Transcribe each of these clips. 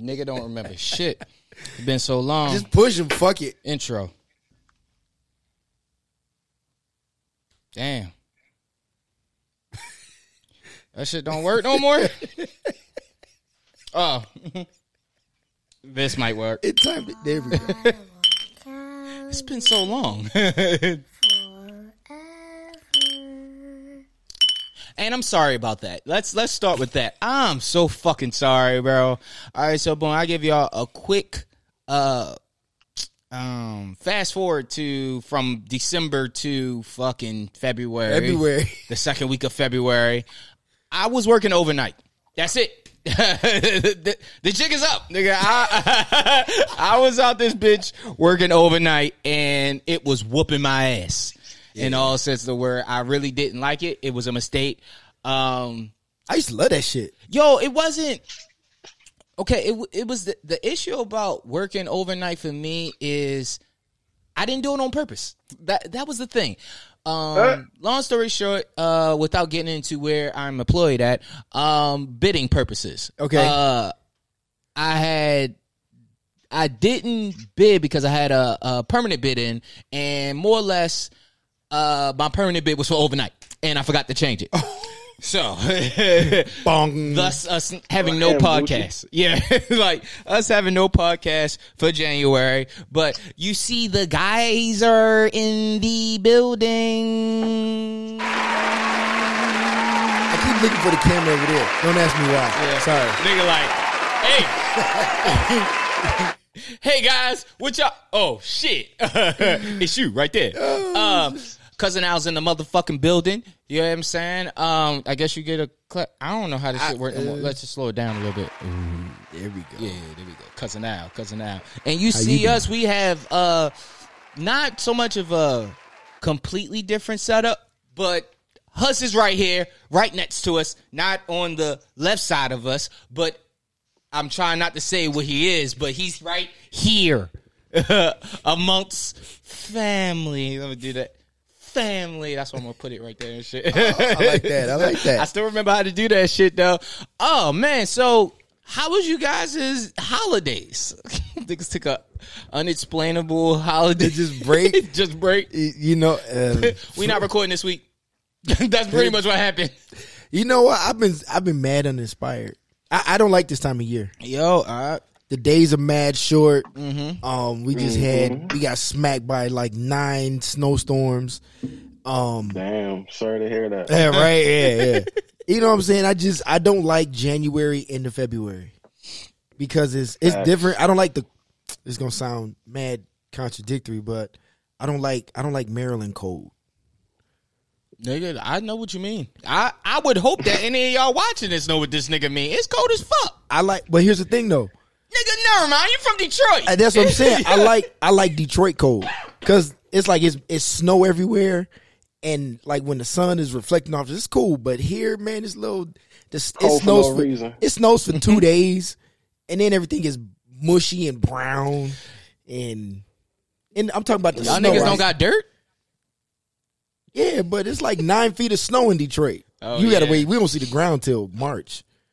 Nigga don't remember shit. It's been so long. Just push him. Fuck it. Intro. Damn. that shit don't work no more. oh. this might work. It timed it. There we go. It's been so long. And I'm sorry about that. Let's let's start with that. I'm so fucking sorry, bro. All right, so boom, I give y'all a quick uh um fast forward to from December to fucking February. February. The second week of February. I was working overnight. That's it. the, the jig is up, nigga. I, I was out this bitch working overnight and it was whooping my ass. In all sense of the word, I really didn't like it. It was a mistake. Um, I used to love that shit. yo, it wasn't okay. It it was the, the issue about working overnight for me is I didn't do it on purpose. That that was the thing. Um, long story short, uh, without getting into where I'm employed at, um, bidding purposes. Okay. Uh, I had I didn't bid because I had a, a permanent bid in, and more or less, uh, my permanent bid was for overnight, and I forgot to change it. So, Bong. thus us having no podcast. Yeah, like us having no podcast for January. But you see, the guys are in the building. I keep looking for the camera over there. Don't ask me why. Sorry. Nigga, like, hey, hey guys, what y'all? Oh shit, it's you right there. Um, cousin Al's in the motherfucking building. You know what I'm saying? Um, I guess you get a. Cl- I don't know how this shit works. more. Let's just slow it down a little bit. There we go. Yeah, there we go. Cousin Al, cousin Al. And you see you us, we have uh not so much of a completely different setup, but Hus is right here, right next to us, not on the left side of us, but I'm trying not to say what he is, but he's right here amongst family. Let me do that. Family. That's what I'm gonna put it right there and shit. I like that. I like that. I still remember how to do that shit though. Oh man, so how was you guys' holidays? Niggas took a unexplainable holiday. just break? just break. you know, uh, We not recording this week. That's pretty much what happened. you know what? I've been I've been mad uninspired. I, I don't like this time of year. Yo, uh, The days are mad short. Mm-hmm. Um, we just had we got smacked by like nine snowstorms. Um, Damn, sorry to hear that. yeah, right, yeah, yeah. You know what I'm saying? I just I don't like January into February because it's it's Facts. different. I don't like the. It's gonna sound mad contradictory, but I don't like I don't like Maryland cold. Nigga, I know what you mean. I, I would hope that any of y'all watching this know what this nigga mean. It's cold as fuck. I like, but here's the thing though. Nigga, never mind. You from Detroit. Uh, That's what I'm saying. I like I like Detroit cold because it's like it's it's snow everywhere, and like when the sun is reflecting off, it's cool. But here, man, it's little. This, it Cold for no for reason. it snows for two days, and then everything is mushy and brown, and and I'm talking about the Y'all snow. niggas right? don't got dirt? Yeah, but it's like nine feet of snow in Detroit. Oh, you gotta yeah. wait. We don't see the ground till March.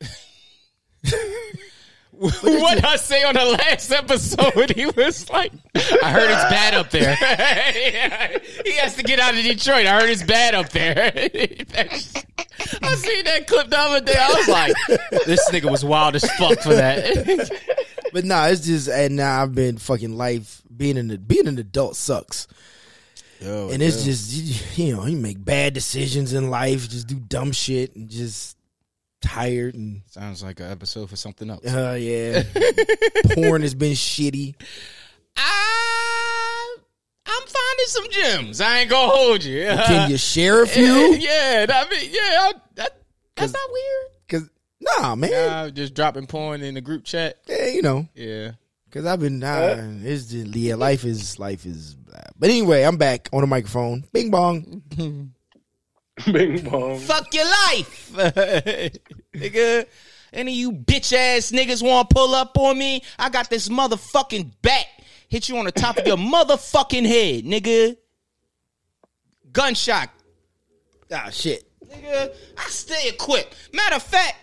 what I say on the last episode, he was like, I heard it's bad up there. he has to get out of Detroit. I heard it's bad up there. I seen that clip the other day. I was like, this nigga was wild as fuck for that. But nah, it's just and now I've been fucking life being an being an adult sucks. And it's just you, know you make bad decisions in life, just do dumb shit, and just tired and Sounds like an episode for something else. uh yeah, porn has been shitty. I, I'm finding some gems. I ain't gonna hold you. Can you share a few? yeah, I mean, yeah, I, that, that's not weird. Cause nah, man, Uh, just dropping porn in the group chat. yeah, you know, Yeah. Cause I've been nah, it's just yeah, life is life is. Blah. But anyway, I'm back on the microphone. Bing bong. Bing bong. Fuck your life, nigga. Any of you bitch ass niggas want to pull up on me? I got this motherfucking bat. Hit you on the top of your motherfucking head, nigga. Gunshot, Ah shit. nigga. I stay equipped. Matter of fact,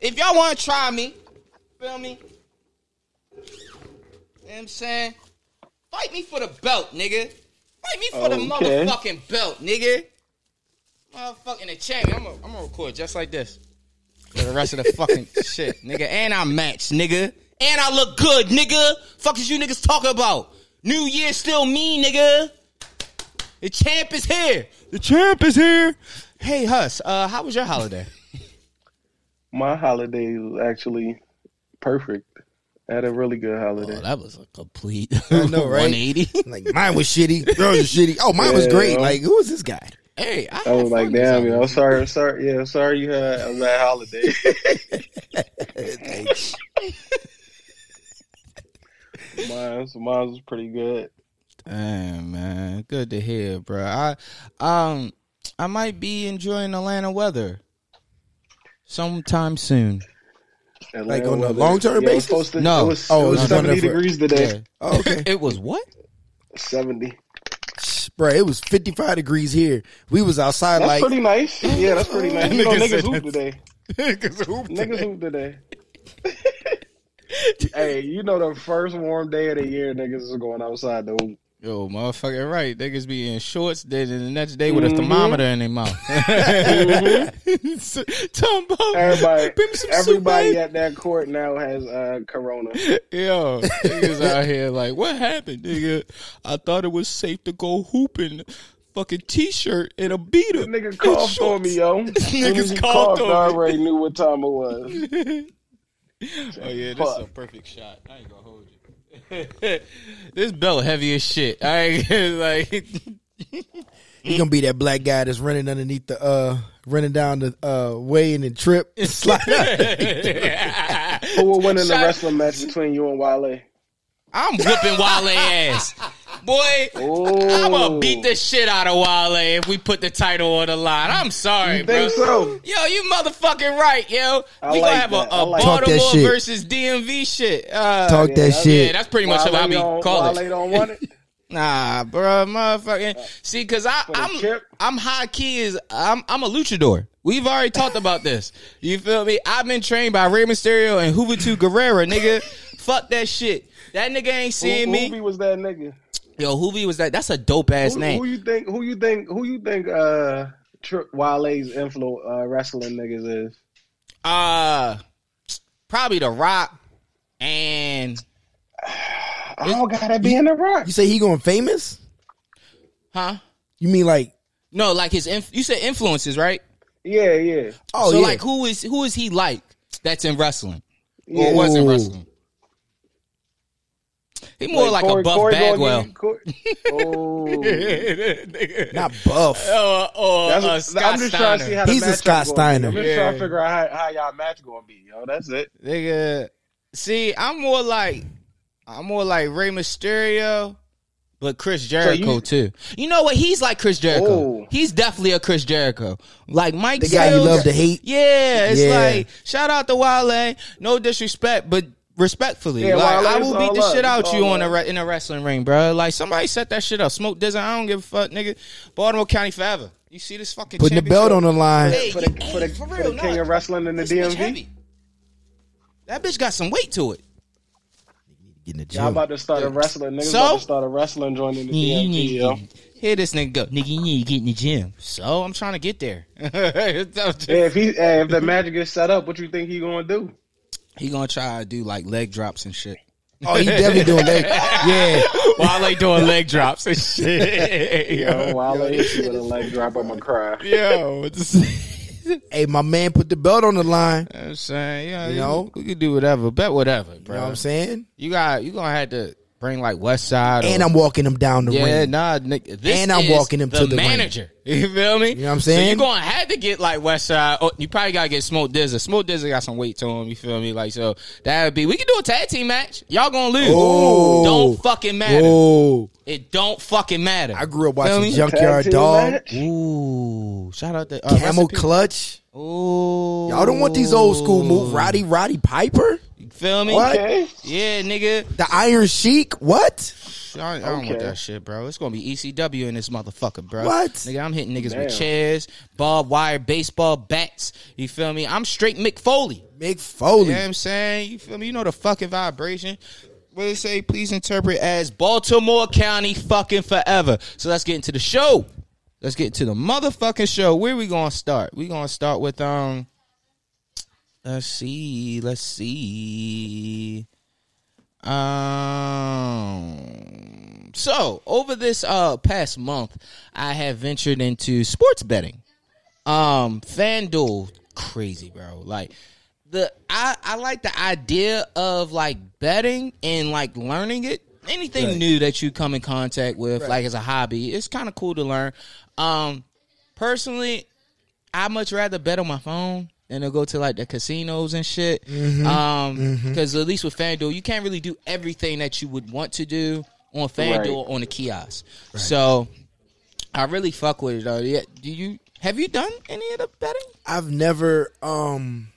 if y'all want to try me, feel me? Know what I'm saying? Fight me for the belt, nigga. Fight me for the motherfucking belt, nigga. Motherfucking the champion. I'm gonna I'm gonna record just like this for the rest of the fucking shit, nigga. And I match, nigga. And I look good, nigga. Fuck is you niggas talking about? New Year still me, nigga. The champ is here. The champ is here. Hey, Huss, uh, how was your holiday? My holiday was actually perfect. I had a really good holiday. Oh, that was a complete I know, right? 180. Like mine was shitty. Yours was shitty. Oh, mine was Yeah, great. yo. Like was this guy? hey, I, I was like, fun this damn, yo, holiday. sorry, sorry, yeah, sorry you had a bad holiday. mine, mine was pretty good. Damn, man, good to hear, bro. I, um, I might be enjoying Atlanta weather sometime soon. Like on a long-term Yeah, it was basis? to- No. it was, Oh, it it was was 70 there for- degrees today. Yeah. Oh, okay. It was what? 70. Bro, it was 55 degrees here. We was outside That's like pretty nice. Yeah, that's pretty nice. You know, Nigga niggas said hoop today. Niggas hoop today. hey, you know the first warm day of the year, niggas is going outside to hoop. Yo, motherfucker, right? Niggas be in shorts, then the next day with a Mhm. thermometer in their mouth. Talking about Everybody, soup, everybody babe. at that court now has uh, corona. Yo, niggas out here like, what happened, nigga? I thought it was safe to go hooping. Fucking t-shirt and a beater. The nigga coughed on me, yo. Niggas Niggas coughed coughed. on I already knew what time it was. Oh yeah, this Fuck. is a perfect shot. I ain't gonna hold you. This belt heavy as shit. I ain't like he gonna be that black guy that's running underneath the uh running down the uh way and then trip and slide. Who will win in the wrestling match between you and Wale? I'm whooping Wale ass. Boy, Oh, I'm gonna beat the shit out of Wale if we put the title on the line. I'm sorry, You bro. so? Yo, you motherfucking right, yo. I we like gonna have that. a, I a like that. That Baltimore versus DMV shit. Uh, Talk that that's- shit. Yeah, that's pretty much how Wale we don't, call Wale it. don't want it. Nah, bro, motherfucking. See, cause I, I'm? I'm high key is I'm, I'm a luchador. We've already talked about this. You feel me? I've been trained by Rey Mysterio and Juventud Guerrera, nigga. Fuck that shit. That nigga ain't seeing Who, me. who was that nigga? Yo, Hoovy was that? That's a dope ass Who, name. who you think? Who you think? Who you think? Uh, Tri- Wale's influ uh, wrestling niggas is. Uh, probably The Rock and I don't gotta be in the rock. You say he going famous? huh? You mean like No, like his. Inf- you said influences, right? Yeah, yeah. oh so yeah. like, who is who is he like? That's in wrestling yeah. or was in wrestling? He more like, Corey- a Buff Corey Bagwell. give Oh, not buff. or, or uh, what- Scott I'm just trying to see how the He's a Scott gonna be. Steiner. I'm just Yeah. trying to figure out how, how y'all match gonna be. Yo, that's it. Nigga, see, I'm more like I'm more like Rey Mysterio, but Chris Jericho you- too. You know what? He's like Chris Jericho. Oh. He's definitely a Chris Jericho. Like Mike The guy you Sales- love to hate. Yeah, it's Yeah. like shout out to Wale. No disrespect, but respectfully, Yeah, like Wale, I will beat the love. shit out It's you on a re- in a wrestling ring, bro. Like somebody set that shit up. Smoke Dizzle, I don't give a fuck, nigga. Baltimore County forever. You see this fucking Putting the belt on the line. Hey, For the, hey, for the, for for real, the no. king of wrestling in the DMV. That bitch got some weight to it. Get in the Y'all gym. about to start a wrestling. Niggas So? about to start a wrestling joint in the DMV, yo. Hear this nigga go, nigga, you need to get in the gym. So I'm trying to get there. Hey, if he, hey, if the magic is set up, what you think he gonna do? He gonna try to do like leg drops and shit. Oh, he definitely doing leg. Yeah. While they doing leg drops and shit. Yo, Wale hit you with a leg drop, I'ma cry. Yo, what Hey, my man put the belt on the line. I'm saying, yeah, You you know? know, we can do whatever, bet whatever, You bro. know what I'm saying? You got, you gonna have to bring like West Side, or, And I'm walking him down the yeah, ring. nah, nigga, this And I'm is walking him the to the ring. manager. You feel me? You know what I'm So saying? you gonna have to get like West Side. Oh, you probably gotta get Smoke DZA. Smoke DZA got some weight to him. You feel me? Like so, that would be. We can do a tag team match. Y'all gonna lose. Oh. Don't fucking matter. Whoa. It don't fucking matter. I grew up watching me? Junkyard Tag Dog, match? Ooh, shout out to uh, Camel rest. Clutch. Ooh, Y'all don't want these old school moves. Roddy Roddy Piper? Feel me? What? Okay. Yeah, nigga. The Iron Sheik. What? I, I don't want that shit, bro. It's gonna be ECW in this motherfucker, bro. What? Nigga, I'm hitting niggas Damn. with chairs, barbed wire, baseball bats. You feel me? I'm straight Mick Foley. Mick Foley. You know what I'm saying? You feel me? You know the fucking vibration. What they say? Please interpret as Baltimore County fucking forever. So let's get into the show. Let's get into the motherfucking show. Where we gonna start? We gonna start with um. Let's see. Let's see. Um. So over this uh past month, I have ventured into sports betting. Um, FanDuel, crazy, bro. Like the I I like the idea of like betting and like learning it. Anything Right. new that you come in contact with, like as a hobby, it's kind of cool to learn. Um, personally, I much rather bet on my phone than to go to like the casinos and shit. Mm-hmm. Um, because at least with FanDuel, you can't really do everything that you would want to do on FanDuel on the kiosk. So I really fuck with it. Though. Yeah, do you have you done any of the betting? I've never um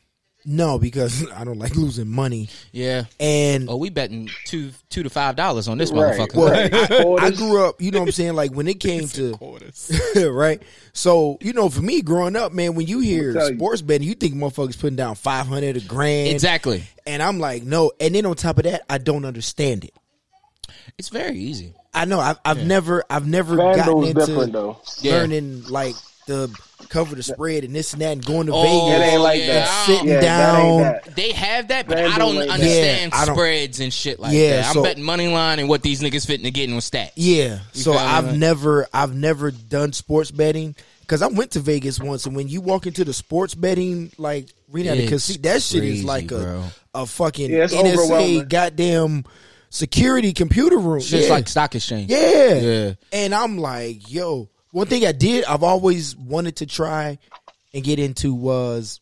no because I don't like losing money. Yeah. And Oh, we betting two two to five dollars on this Right. motherfucker. well, Right. I, I grew up, you know what I'm saying? Like when it came to right? So, you know, for me growing up, man, when you hear tell you. sports betting, you think motherfuckers putting down five hundred a grand. exactly. And I'm like, no. And then on top of that, I don't understand it. It's very easy. I know I've, I've never I've never gotten FanDuel's into different though. Yeah. learning like the cover the spread and this and that and going to Oh, Vegas. It ain't like that. I Sitting yeah, down. ain't that. They have that, but FanDuel I don't ain't that. understand Yeah, I don't- spreads and shit like Yeah, that. I'm so- betting money line and what these niggas fitting to get on stats. Yeah. So? I've never I've never done sports betting because I went to Vegas once and when you walk into the sports betting like arena at the It's casino, that shit crazy, is like bro. a a fucking Yeah, NSA goddamn security computer room. Shit's yeah. like stock exchange. yeah. Yeah. And I'm like, yo, one thing I did I've always wanted to try and get into was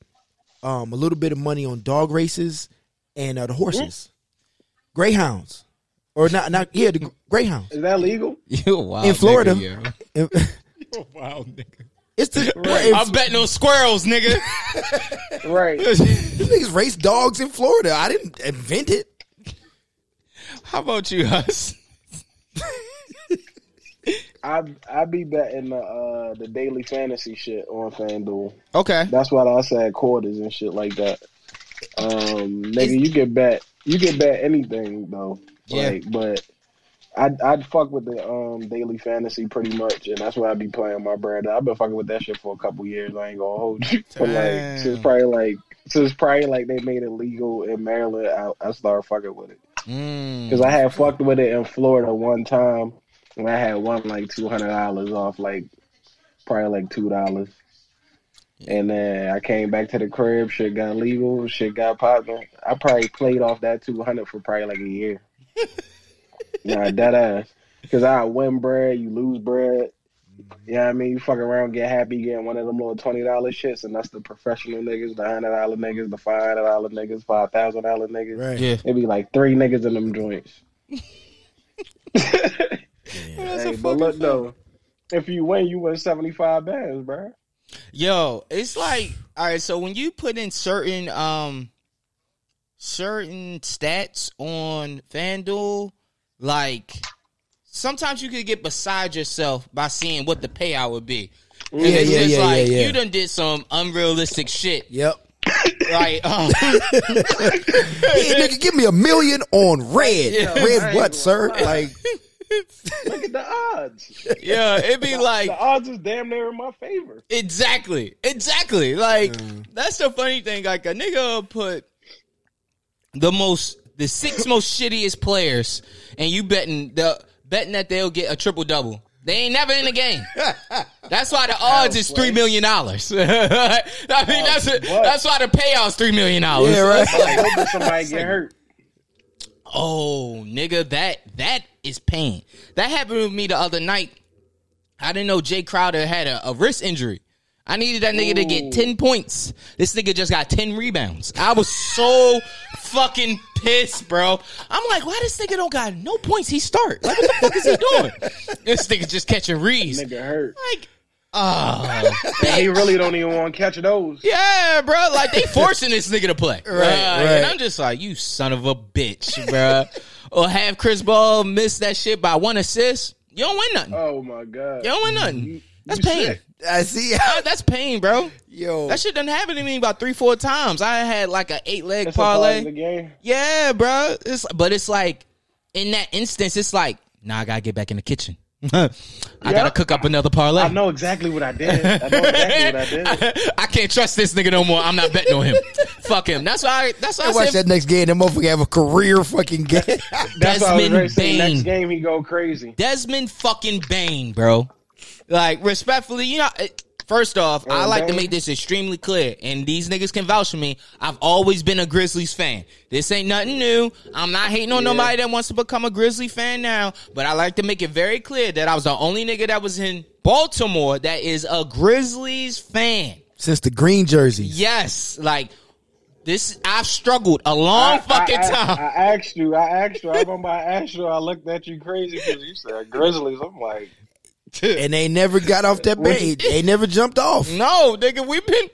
um a little bit of money on dog races and uh, the horses, greyhounds, or not not yeah the greyhounds. Is that legal? You a wild In Florida. nigga, yo. wow, nigga. It's the Right. if- I'm betting on squirrels, nigga. Right. these niggas race dogs in Florida. I didn't invent it. How about you, Hus? I I be betting the uh, the daily fantasy shit on FanDuel. Okay. That's why I said quarters and shit like that. Um, nigga, you can bet you can bet anything though. Yeah. Like, but I'd I'd fuck with the um daily fantasy pretty much, and that's why I be playing my brand. I've been fucking with that shit for a couple years. I ain't gonna hold you. But like since probably like since probably like they made it legal in Maryland, I, I started fucking with it Mm. because I had fucked with it in Florida one time, and I had won like two hundred dollars off like probably like two dollars. And then I came back to the crib. Shit got legal. Shit got popping. I probably played off that two hundred for probably like a year. nah, that ass. Because I win bread, you lose bread. Yeah, you know what I mean, you fuck around, get happy, getting one of them little twenty dollar shits, and that's the professional niggas, the hundred dollar niggas, the five hundred dollar niggas, five thousand dollar niggas. Right. Yeah. It'd be like three niggas in them joints. That's a Hey, but look though, if you win, you win seventy five bands, bro. Yo, it's like all right. So when you put in certain um certain stats on FanDuel, like sometimes you could get beside yourself by seeing what the payout would be. Yeah, it's yeah, yeah, like yeah, yeah. you done did some unrealistic shit. Yep. Like, um, Hey, nigga, give me a million on red. Yeah. red I what, sir? Like, Look at the odds. yeah, it'd be like the odds is damn near in my favor. Exactly. Exactly. Like that's the funny thing. Like a nigga will put the most the six most shittiest players and you betting the betting that they'll get a triple double. They ain't never in the game. That's why the odds is three million dollars. I mean, that's what? that's why the payout's three million dollars. Yeah, right. I hope that somebody get hurt. Oh, nigga, that that is pain. That happened with me the other night. I didn't know Jae Crowder had a, a wrist injury. I needed that nigga to get ten points. This nigga just got ten rebounds. I was so fucking pissed, bro. I'm like, why this nigga don't got no points? He start like, what the fuck is he doing? this nigga just catching reads. Nigga hurt. Like, Oh, he really don't even want to catch those. yeah, bro. Like they forcing this nigga to play, right? And right. I'm just like, you son of a bitch, bro. Or have Chris Paul miss that shit by one assist. You don't win nothing. Oh my god. You don't win nothing. You- That's you pain. sick. I see. Uh, That's pain, bro. Yo, That shit done happened to me about three, four times. I had like an eight leg That's a parlay. the game. Yeah, bro. It's but it's like in that instance, it's like, nah, I gotta get back in the kitchen. I gotta cook up another parlay. I know exactly what I did. I know exactly what I did. I can't trust this nigga no more. I'm not betting on him. Fuck him. That's why. I, that's why I, I watch that next game. That motherfucker have a career fucking game. That's why I was Desmond ready Bane. next game he go crazy. Desmond fucking Bane, bro. Like respectfully, you know. it- First off, I Yeah, like to make this extremely clear, and these niggas can vouch for me. I've always been a Grizzlies fan. This ain't nothing new. I'm not hating on Yeah. nobody that wants to become a Grizzly fan now, but I like to make it very clear that I was the only nigga that was in Baltimore that is a Grizzlies fan. Since the green jerseys. Yes, like this. I've struggled a long fucking I, time. I, I asked you. I asked you. I remember I asked you. I looked at you crazy because you said Grizzlies. I'm like, And they never got off that bait. They never jumped off. no, nigga, we've been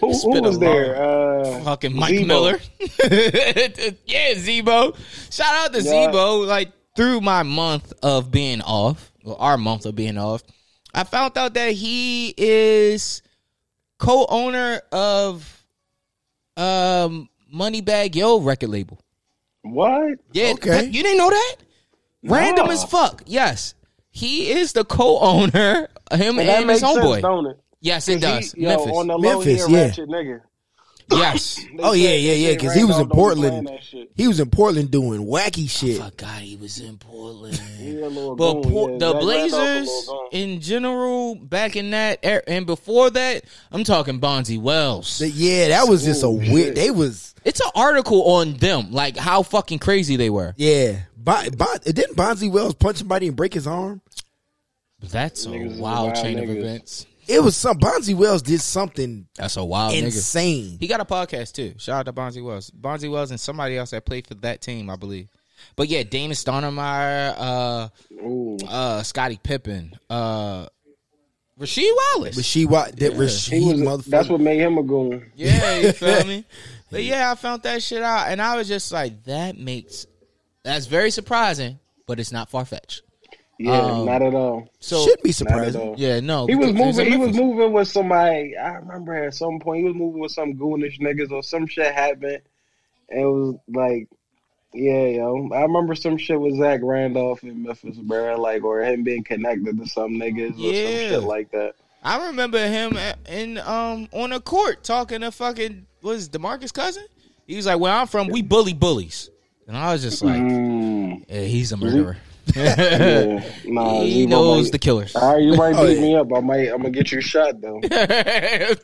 who, It's who been was there? Uh, fucking Mike Z-Bo. Miller. yeah, Z-Bo. Shout out to Yeah. Z-Bo. Like through my month of being off, or our month of being off, I found out that he is co-owner of um Moneybagg Yo record label. What? Yeah, Okay. you didn't know that? Random No. as fuck. Yes, he is the co-owner. Him And and his makes sense, homeboy. Yes, it does. He, yo, Memphis. on the low, Memphis, he yeah. ratchet nigga. yes. Oh yeah, yeah, yeah. Because he was in Randolph don't be playing Portland. He was in Portland doing wacky shit. I forgot he was in Portland. He But goon, Por- yeah. the Zach Randolph a Blazers in general, back in that era, and before that, I'm talking Bonzi Wells. That- yeah, that was just a weird. shit. They was It's an article on them, like how fucking crazy they were. yeah. Bon, bon, didn't Bonzi Wells punch somebody and break his arm? That's a Niggas wild wild chain of events. It was some Bonzi Wells did something That's a wild nigga. insane. He got a podcast too. Shout out to Bonzi Wells. Bonzi Wells and somebody else that played for that team, I believe. But yeah, Damon Stoudemire, uh, Ooh. uh, Scottie Pippen, uh, Rasheed Wallace. But she what that He Rasheed was, motherfucker. that's what made him a goon. Yeah, you feel me? But yeah, I found that shit out, and I was just like, that makes that's very surprising, but it's not far fetched. Yeah, Um, not at all. So should be Not at surprising. all. yeah, no, He was moving. He was moving with somebody. I remember at some point he was moving with some goonish niggas or some shit happened. And it was like, yeah, yo. I remember some shit with Zach Randolph in Memphis, bro. Like, or him being connected to some niggas or some shit like that. I remember him in um on a court talking to fucking was Demarcus cousin. He was like, "Where I'm from, we bully bullies," and I was just like, Mm, yeah, "He's a murderer. yeah. Nah, he Z-Bo knows might- the killers." All right, you might Oh, beat me up. I might. I'm gonna get you shot though.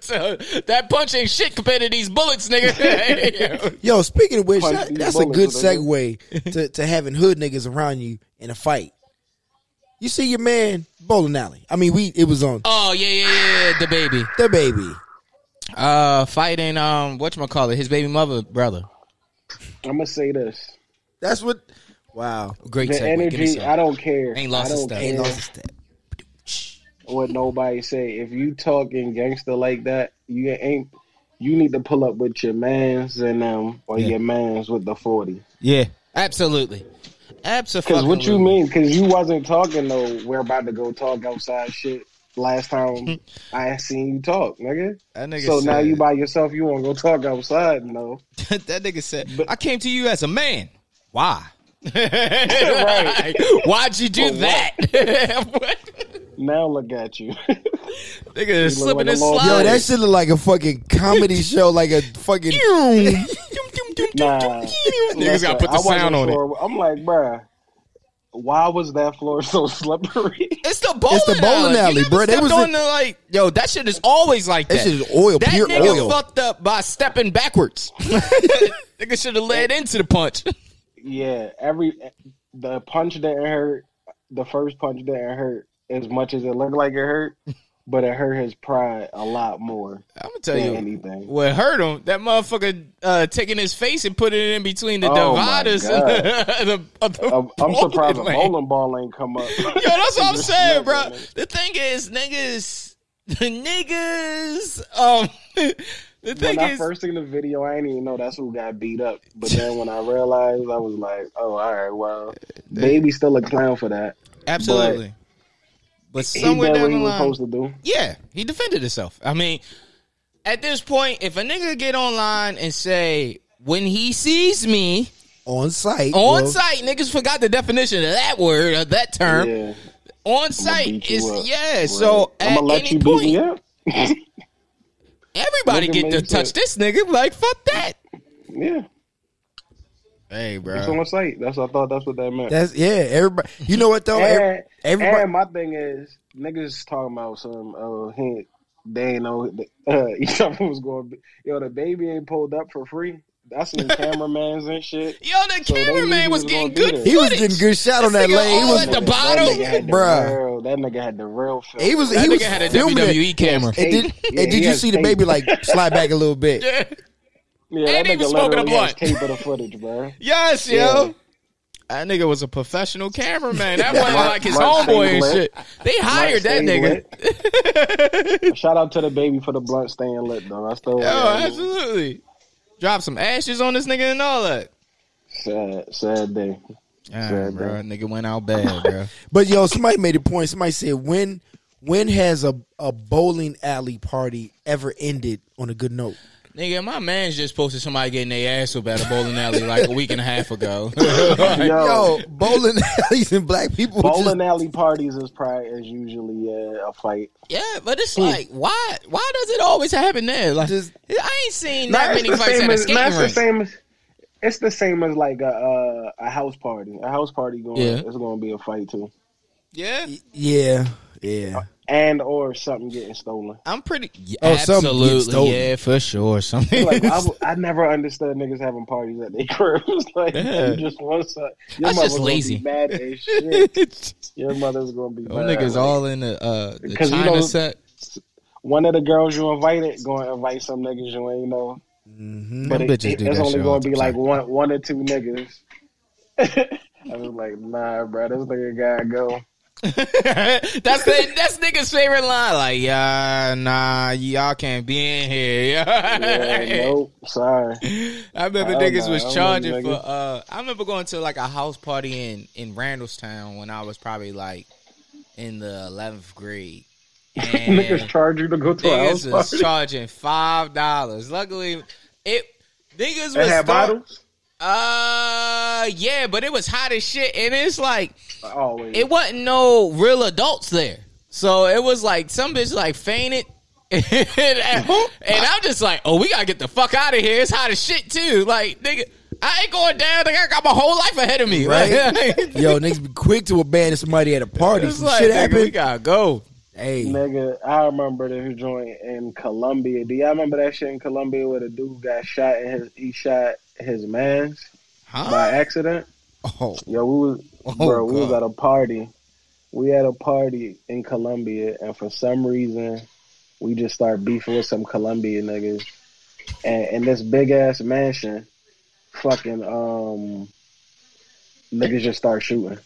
So, that punch ain't shit compared to these bullets, nigga. Yo, speaking of which, that- that's a good bullets with a- segue to, to having hood niggas around you in a fight. You see your man bowling alley. I mean, we it was on oh yeah, yeah, yeah, the baby. the baby. Uh, fighting um, what call it? His baby mother brother. I'm gonna say this: That's what. Wow, Great the segue. Energy. I don't care. Ain't lost I a don't step. care ain't lost a step. what nobody say. If you talking gangster like that, you ain't. You need to pull up with your mans and um, or Yeah. your mans with the forty. Yeah, absolutely, absolutely. Because what you mean? Because you wasn't talking though. We're about to go talk outside shit. Last time I seen you talk, nigga. That nigga So now you by yourself. You want to go talk outside? No. that nigga said, But- "I came to you as a man. Why? Right. Why'd you do For that? what? Now look at you. Nigga is look slipping like and a little- Yo, that shit look like a fucking comedy show, like a fucking. nah. Niggas gotta put the sound on it. sure. I'm like, bruh, why was that floor so slippery? It's the bowling, It's the bowling alley, You never bro. They stepped was on the like, yo, that shit is always like that. That shit is oil, That pure nigga oil. fucked up by stepping backwards. nigga should have led into the punch. yeah, every the punch didn't hurt. The first punch didn't hurt as much as it looked like it hurt. But it hurt his pride a lot more. I'm gonna tell you anything. What hurt him? That motherfucker uh, taking his face and putting it in between the oh dividers. the, the I'm surprised a bowling ball ain't come up. Yo, that's what I'm saying, bro. The thing is, niggas, the niggas, um. The thing when is, I first seen the video, I didn't even know that's who got beat up. But then when I realized, I was like, "Oh, all right, well, baby's still a clown for that." Absolutely. But somewhere down the line, supposed to do. Yeah, he defended himself. I mean, at this point, if a nigga get online and say when he sees me on site, on well, site, niggas forgot the definition of that word of that term. Yeah. On site is yeah. Right. So I'm gonna let you point, beat me up. everybody get to touch this nigga. Like fuck that. Yeah. Hey, bro. It's on the site. That's I thought that's what that meant. That's yeah. Everybody, you know what though? and, everybody. And my thing is, niggas talking about some. Uh, hint. They ain't know. Uh, something was going. to be. Yo, the baby ain't pulled up for free. That's some cameramans and shit. Yo, the so cameraman was, was getting good. He was getting good shot on that lane. He was at the bottom, bro. That nigga had the real. Film. He was. That he was had a WWE it. camera. And did, yeah, and did you see the baby like slide back a little bit? Yeah. Yeah, and he was smoking a blunt. Tape of the footage, bro. yes, yo. Yeah. That nigga was a professional cameraman. That wasn't like his homeboy and shit. They hired that nigga. Shout out to the baby for the blunt staying lit though. I still. Oh, absolutely. Drop some ashes on this nigga and all that. Sad, sad day. Ah, sad bro, day. nigga went out bad, bro. but yo, somebody made a point. Somebody said when when has a a bowling alley party ever ended on a good note? Nigga, my man's just posted somebody getting their ass up at a bowling alley like a week and a half ago. like, yo, yo, bowling alleys and black people. Bowling just... alley parties is probably is usually uh, a fight. Yeah, but it's like why? Why does it always happen there? Like, just, I ain't seen that many fights at a skating rink. The same as, it's the same as like a a house party. A house party going, yeah. it's going to be a fight too. Yeah, yeah, yeah and or something getting stolen. I'm pretty yeah, oh, absolutely yeah for sure something. Like I, I never understood niggas having parties at their cribs. like yeah. you just want to. Your That's just lazy. Mad as shit. your mother's gonna be. Them niggas like, all in the uh the China you know, set. One of the girls you invited going to invite some niggas you ain't know. Mm-hmm. But it, it, it's only going to be like one one or two niggas. I was like, nah, bro, this nigga gotta go. that's the, that's nigga's favorite line. Like, yeah, nah, y'all can't be in here. yeah, nope, sorry. I remember I niggas know, was charging for. uh I remember going to like a house party in in Randallstown when I was probably like in the eleventh grade. And niggas charge you to go to a house party. charging five dollars. Luckily, it niggas was had bottles. Uh, yeah, but it was hot as shit, and it's like, Always. it wasn't no real adults there. So it was like some bitch like fainted, and, and I'm just like, oh, we gotta get the fuck out of here. It's hot as shit too. Like, nigga. I ain't going down. Nigga, I got my whole life ahead of me. Right? Yo, niggas be quick to abandon somebody at a party. It's like, shit nigga, we gotta go. Hey, nigga, I remember the joint in Columbia. Do y'all remember that shit in Columbia where the dude got shot and his, he shot his man's huh? by accident. Oh, yo, we was oh, bro, God. we was at a party. We had a party in Columbia, and for some reason, we just started beefing with some Colombian niggas. And in this big ass mansion, fucking um, niggas just start shooting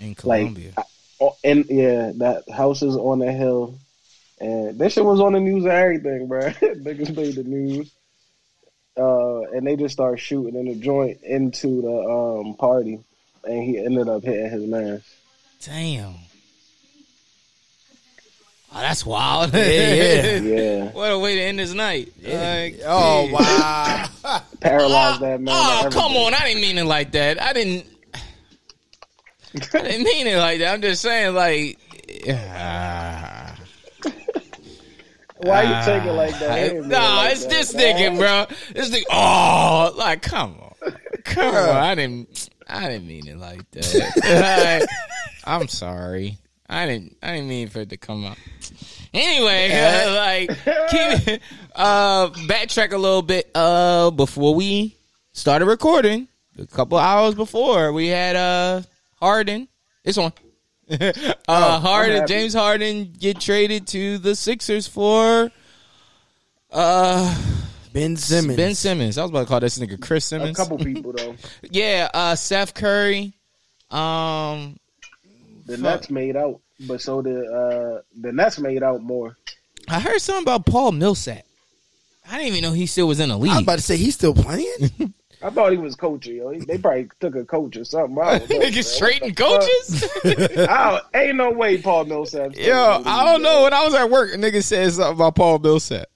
in Columbia. Like, and yeah, that house is on the hill, and this shit was on the news and everything, bro. niggas made the news uh, and they just started shooting in the joint into the um, party, and he ended up hitting his man. Damn. Oh, that's wild. Yeah, yeah. yeah. What a way to end his night. Yeah. Like, oh, wow. Paralyzed that man. Oh, come on. I didn't mean it like that. I didn't. I didn't mean it like that. I'm just saying, like, uh, why you take it like that? Uh, nah, like it's that. this nigga, bro. This nigga. Oh, like come on, come on. I didn't. I didn't mean it like that. I'm sorry. I didn't. I didn't mean for it to come up. Anyway, uh, like keep uh backtrack a little bit. Uh, before we started recording, a couple hours before we had uh Harden. It's on. uh, I'm Harden. James Harden get traded to the Sixers for uh Ben Simmons. Ben Simmons. I was about to call this nigga Chris Simmons. A couple people though. Yeah, uh Seth Curry. Um The Fuck. Nets made out, but so did uh the Nets made out more. I heard something about Paul Millsap. I didn't even know he still was in the league. I was about to say he's still playing. I thought he was coaching. Yo. He- They probably took a coach or something. I. Niggas trading coaches? I ain't no way Paul Millsap. Yo, I don't know. When I was at work, a nigga said something about Paul Millsap.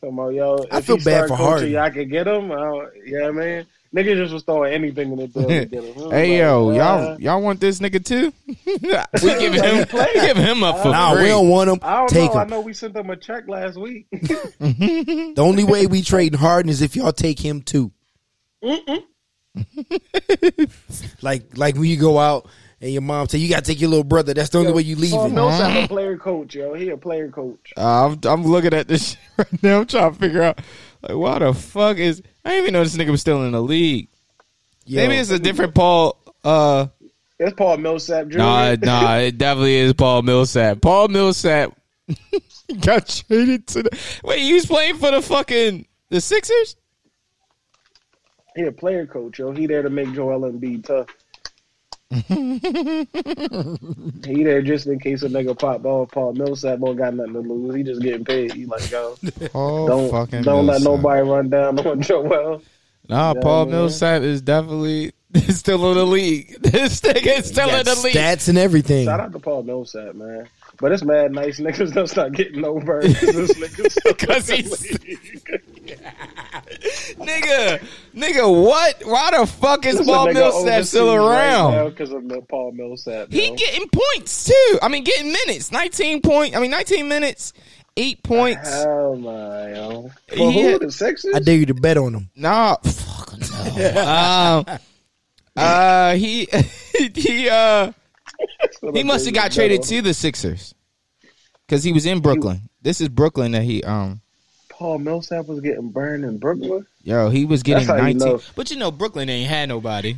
Talking about, yo, I if feel bad for coaching, Harden. Y'all could get him. I yeah, man. Niggas just was throwing anything in the bill to get him. I was Hey like, yo, uh, y'all y'all want this nigga too? we give him we giving him up for nah, free. we don't want him. I don't Take know. I know we sent them a check last week. The only way we trading Harden is if y'all take him too. like like when you go out and your mom say you got to take your little brother. That's the only way you leave. Paul leaving. Millsap a player coach, yo. He a player coach. Uh, I'm I'm looking at this shit right now. I'm trying to figure out like why the fuck is I didn't even know this nigga was still in the league. Yo, Maybe it's a different Paul. Uh, It's Paul Millsap Jr. nah, nah, it definitely is Paul Millsap. Paul Millsap got traded to the. Wait, he was playing for the fucking the Sixers. He a player coach, yo. He there to make Joel Embiid tough. He there just in case a nigga pop off. Paul Millsap don't got nothing to lose. He just getting paid. He like, yo, Paul oh, don't fucking don't let nobody run down on Joel. Nah, Yeah, Paul man. Millsap is definitely still in the league. This nigga is still in got the league. stats and everything. Shout out to Paul Millsap, man. But it's mad nice niggas don't start getting no birds. This nigga's Because he's- nigga, nigga, what? Why the fuck is Paul Millsap still around? because of the Paul Millsap. he getting points too. I mean, getting minutes. Nineteen point. I mean, nineteen minutes, eight points. Oh my yo. For He who the Sixers? I dare you to bet on him. Nah, fuck no. um, uh, he he uh he must have got traded to the Sixers because he was in Brooklyn. This is Brooklyn that he um. Paul Millsap was getting burned in Brooklyn. Yo, he was getting how you 19. know. But you know, Brooklyn ain't had nobody.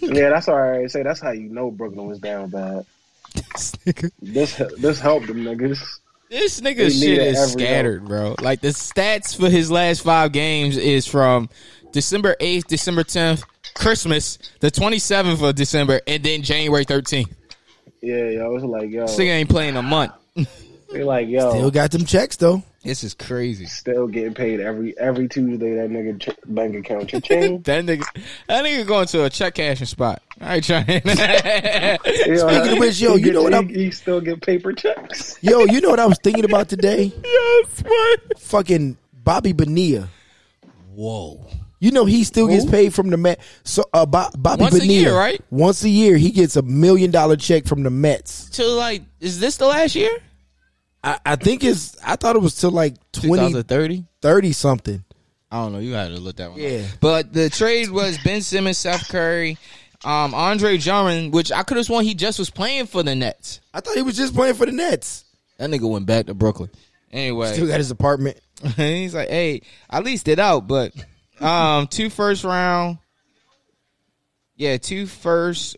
yeah, that's all right. Say that's how you know Brooklyn was down bad. this nigga, This this helped them niggas. this nigga shit is scattered, bro. Like the stats for his last five games is from December 8th, December 10th, Christmas, the 27th of December, and then January 13th. Yeah, yo, it's like yo, This nigga ain't playing a month. they like yo, Still got them checks though. This is crazy. still getting paid every every Tuesday. That nigga ch- bank account cha-ching. That nigga, that nigga going to a check cashing spot. I ain't trying. You know, Speaking of which, yo, he you know get- what I'm- he, he still get paper checks. Yo, you know what I was thinking about today? yes, what? Fucking Bobby Bonilla. Whoa. You know he still gets Who? paid from the Met. So uh, Bo- Bobby Once a Bonilla, year, right? Once a year, he gets a million dollar check from the Mets. To like, is this the last year? I, I think it's. I thought it was till like 20, 2030. 30 something. I don't know. You had to look that one. Yeah. Up. But the trade was Ben Simmons, Seth Curry, um, Andre Drummond, which I could have sworn he just was playing for the Nets. I thought he was just playing for the Nets. That nigga went back to Brooklyn. Anyway, Still got his apartment. he's like, hey, I leased it out, but um, two first round, yeah, two first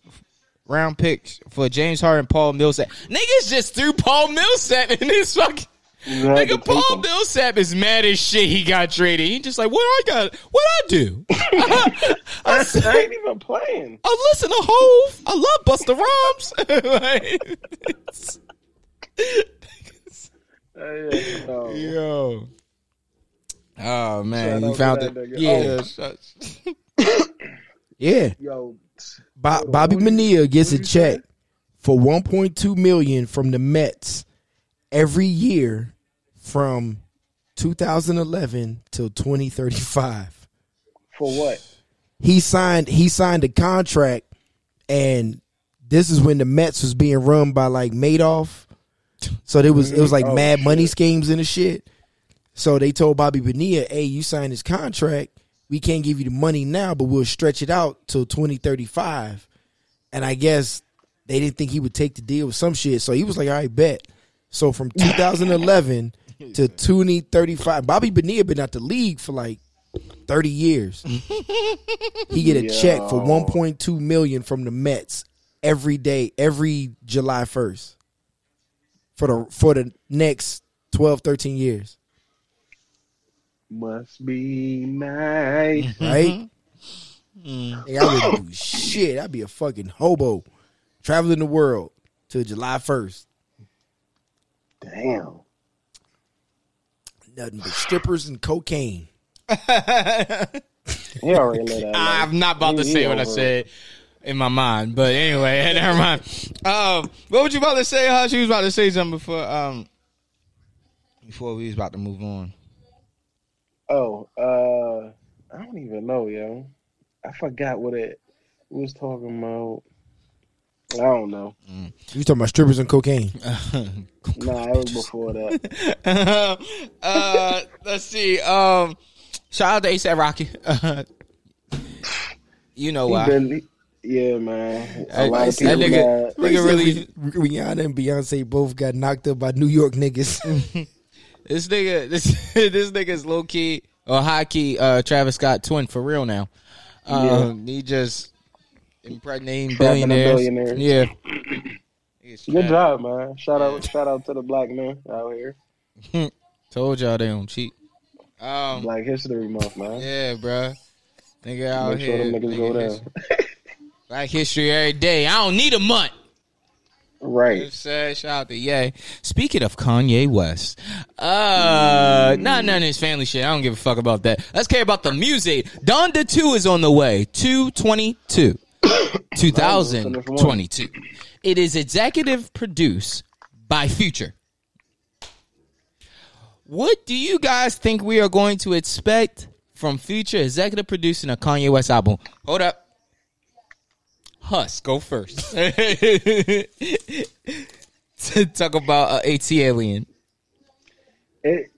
round picks for James Harden, Paul Millsap. Niggas just threw Paul Millsap in this fucking. Nigga, Paul him. Millsap is mad as shit. He got traded. He just like, what I got? What I do? I, I ain't even playing. I listen to Hov. I love Busta Rhymes. Like, Uh, yeah, no. Yo. Oh man, Shout you found it. that. Yeah. Oh. shut- Yeah, Yo, Bo- Bobby What do you- Bonilla gets a what do you check for 1.2 million from the Mets every year from 2011 till 2035. for what? He signed he signed a contract and this is when the Mets was being run by like Madoff. So there was it was like Oh, mad money schemes and the shit. So they told Bobby Bonilla, "Hey, you signed this contract. We can't give you the money now, but we'll stretch it out till 2035." And I guess they didn't think he would take the deal with some shit. So he was like, "All right, bet." So from 2011 to 2035, Bobby Bonilla been out the league for like 30 years. he get a check for 1.2 million from the Mets every day, every July first for the for the next 12, 13 years. Must be nice. Right? Nigga, I wouldn't do shit. I'd be a fucking hobo traveling the world till July first. Damn. Nothing but strippers and cocaine. He already let. I'm not about to say what I over it. said in my mind, but anyway, never mind. Um, what was you about to say? Hush, you was about to say something before um before we was about to move on. Oh, uh, I don't even know, yo. I forgot what it was talking about. I don't know. You talking about strippers and cocaine? Nah, it was before that. uh, let's see. Um, shout out to ASAP Rocky. you know why? been, yeah, man. A That- lot of that people nigga- got- Nigga really- Rihanna and Beyonce both got knocked up by New York niggas. This nigga, this this nigga's low key or high key uh, Travis Scott twin for real now. Um, He just impregnating billionaires. billionaires. Yeah. Good job, man. Shout out, shout out to the black men out here. Told y'all they don't cheat. Um, Black History Month, man. yeah, bruh. Nigga out Make sure them niggas nigga go down. Black history every day. I don't need a month. You know what I'm Right. saying? Shout out to Ye. Speaking of Kanye West, uh, not none of his family shit. I don't give a fuck about that. Let's care about the music. Donda 2 is on the way. 222. 2022. It is executive produced by Future. What do you guys think we are going to expect from Future executive producing a Kanye West album? Hold up. Huss, go first. to talk about uh, AT Alien. It,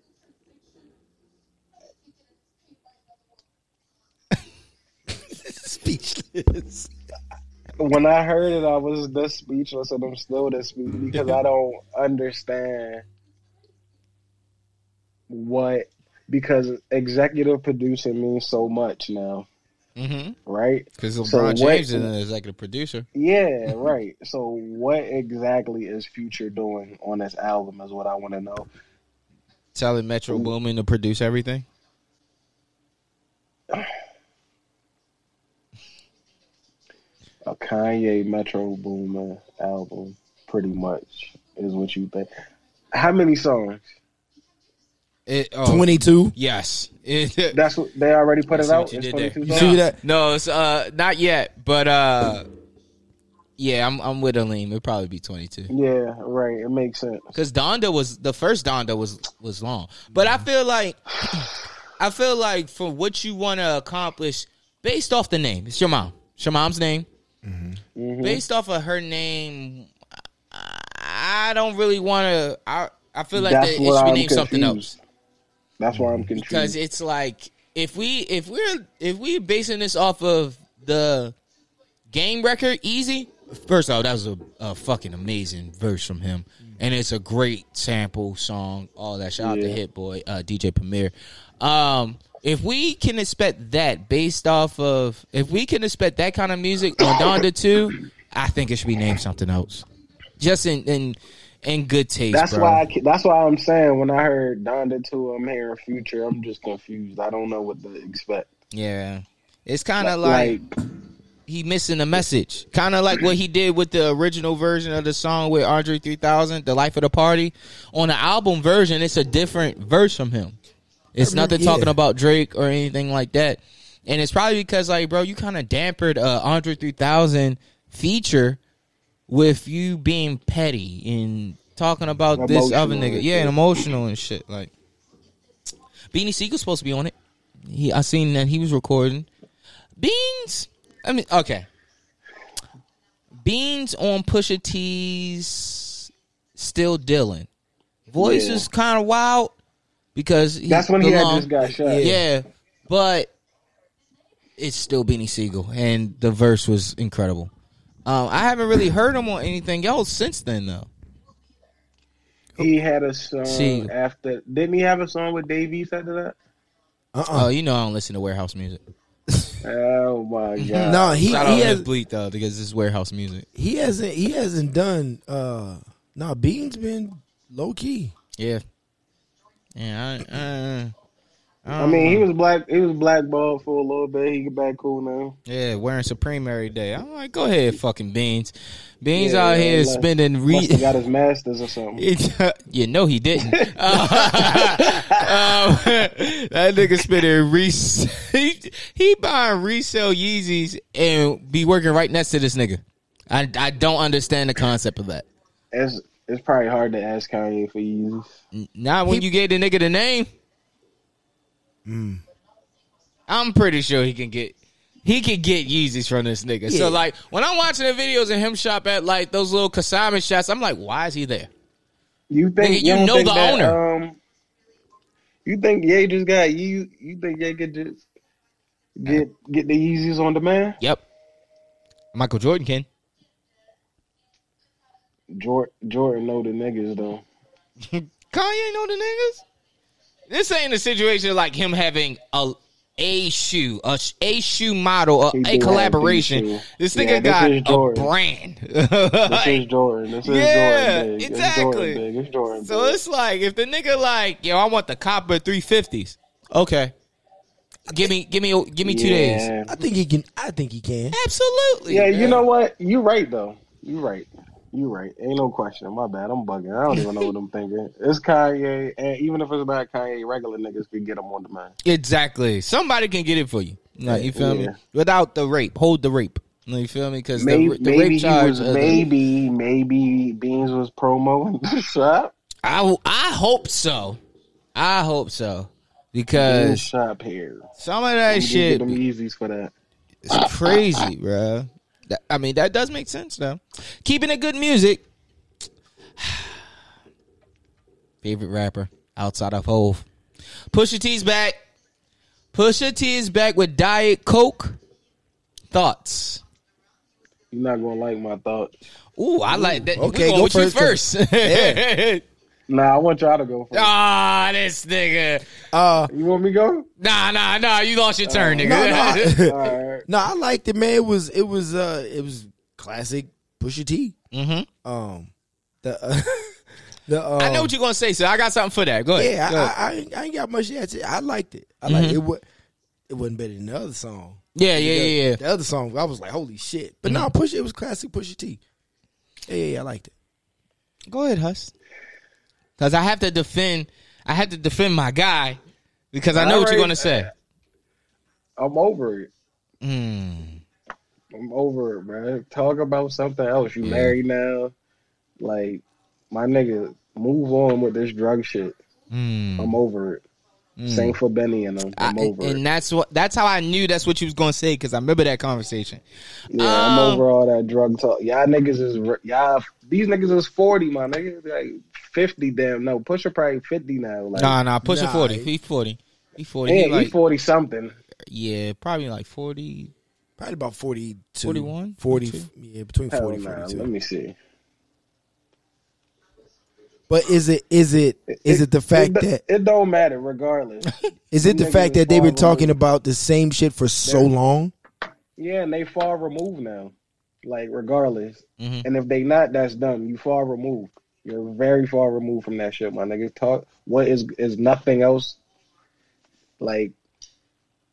Speechless. when I heard it, I was this speechless, and I'm still this speechless because I don't understand what because executive producing means so much now, Mm-hmm. right? Because So LeBron what- James is an executive producer. Yeah, right. So what exactly is Future doing on this album? Is what I want to know. Telling Metro Boomin to produce everything. A Kanye Metro Boomin album, pretty much, is what you think. How many songs? It, oh, 22. Yes. It- That's what they already put it out. you did there. You songs. see that? No, it's uh not yet, but uh yeah, I'm I'm with Aleem. It'll probably be 22. Yeah, right. It makes sense. Because Donda was the first Donda was was long, but I feel like I feel like for what you want to accomplish, based off the name, it's your mom. It's your mom's name. Mhm. Based off of her name, I- I don't really want to. I I feel like That's that it what should be I'm named something else That's why I'm confused. because it's like if we if we're if we're basing this off of the game record, easy. First off, that was a, a fucking amazing verse from him, and it's a great sample song. All that shout out to Hit Boy, uh, DJ Premier. Um, if we can expect that based off of if we can expect that kind of music on Donda two, I think it should be named something else. Just in in in good taste, that's bro. why. I, that's why I'm saying when I heard Donda two, I'm hearing Future. I'm just confused. I don't know what to expect. yeah, it's kind of like like he missing the message. Kind of like what he did with the original version of the song with Andre 3000, The Life of the Party. On the album version, it's a different verse from him. It's nothing talking about Drake or anything like that. And it's probably because, like, bro, you kind of dampered uh, Andre 3000 feature with you being petty and talking about this other nigga. Yeah, and emotional and shit. Like, Beanie Sigel's supposed to be on it. He, I seen that he was recording. Beans. I mean, okay. Beans on Pusha T's still Dylan. Voice Yeah. is kind of wild because he that's when he had this guy got shot. yeah. but it's still Beanie Sigel, and the verse was incredible. Um, I haven't really heard him on anything else since then, though. He had a song See. after. Didn't he have a song with Dave after that? Uh-uh. Oh, you know I don't listen to warehouse music. Oh my god! No, he Shout he out has Bleak though because this is warehouse music. he hasn't he hasn't done. uh No, Bean's been low key. Yeah, yeah. I, uh, I mean, he was black. He was blackballed for a little bit. He get back cool now. yeah, wearing Supreme every day. I'm like, go ahead, fucking Beans. Beans Yeah, out yeah, here spending re. have got his masters or something. you know he didn't. Um, that nigga spending res- he, he buying resale Yeezys and be working right next to this nigga. I, I don't understand the concept of that. It's it's probably hard to ask Kanye for Yeezys. Not when you gave the nigga the name. I'm pretty sure he can get he can get Yeezys from this nigga. Yeah. So like when I'm watching the videos of him shop at like those little consignment shops, I'm like, why is he there? You think Nigga, you don't know think the that, owner. Um, you think Ye just got you? You think Ye could just get get the Yeezys on demand? Yep. Michael Jordan can. Jordan, Jordan know the niggas though. Kanye know the niggas. This ain't a situation like him having a a shoe, a, a shoe model, a, a collaboration. This nigga this got is a brand. This is Jordan. This is Yeah, Jordan. Big. exactly. It's Jordan big. It's Jordan. so big. it's like if the nigga like, yo, I want the copper three fifties. Okay, give me, give me, give me two days. I think he can. I think he can. Absolutely. Yeah, you know what? You're right though. You're right. You right. Ain't no question. My bad. I'm bugging. I don't even know what I'm thinking. It's Kanye, and even if it's not Kanye, regular niggas could get them on demand. Exactly. Somebody can get it for you. Like, you feel me? Without the rape, hold the rape. No, You feel me? Because the, Maybe, the maybe rape charge. was. of the- Maybe, maybe Beans was promoting the shop. I I hope so. I hope so because shop here. some of that shit them Yeezys for that. is crazy, bro. That- I mean, that does make sense though. Keeping it good music. Favorite rapper outside of Hove. Pusha T's back. Pusha T is back with Diet Coke. Thoughts? You're not gonna like my thoughts. Ooh, I like that. Okay, we going go with you first, first. Nah, I want y'all to go. First. Ah, this nigga. Uh, You want me to go? Nah, nah, nah. You lost your turn, nigga. no, no, All right. no. I liked it, man. It was, it was, uh, it was classic Pusha T. mm-hmm. Um, the, uh, the. Um, I know what you're gonna say, so I got something for that. Go ahead. Yeah, Go I, ahead. I, I, ain't, I ain't got much to add to it. I liked it. I like Mhm. it. Wa- It wasn't better than the other song. yeah, yeah, the, yeah, yeah. The other song, I was like, holy shit. But Mm-hmm. no, Push it was classic Pusha T. Yeah, yeah, yeah, I liked it. Go ahead, Hus. Because I have to defend. I have to defend my guy because I know what you're gonna say. I'm over it. Mm. I'm over it, bro. Talk about something else. You Yeah. married now. Like, my nigga, move on with this drug shit. Mm. I'm over it. Same for Benny and them. I'm I- over and it. that's what. That's how I knew that's what you was gonna say because I remember that conversation. Yeah, I'm um, over all that drug talk. Y'all niggas is y'all. These niggas is forty, my nigga. Like fifty, damn. No, Pusher probably fifty now. Like, Nah, nah, pushing Nah, forty. he- He forty. He forty. yeah, he like, he forty something. yeah, probably like forty. Probably about 42. 41? 40, 42? yeah, between Hell 40 and 42. Let me see. But is it is it is it the fact it, that it don't matter regardless? is it the fact that they've been far talking removed. about the same shit for so They're- long? yeah, and they far removed now. Like regardless, Mhm. and if they not, that's done. You far removed. You're very far removed from that shit, my nigga. Talk. What is is nothing else? Like,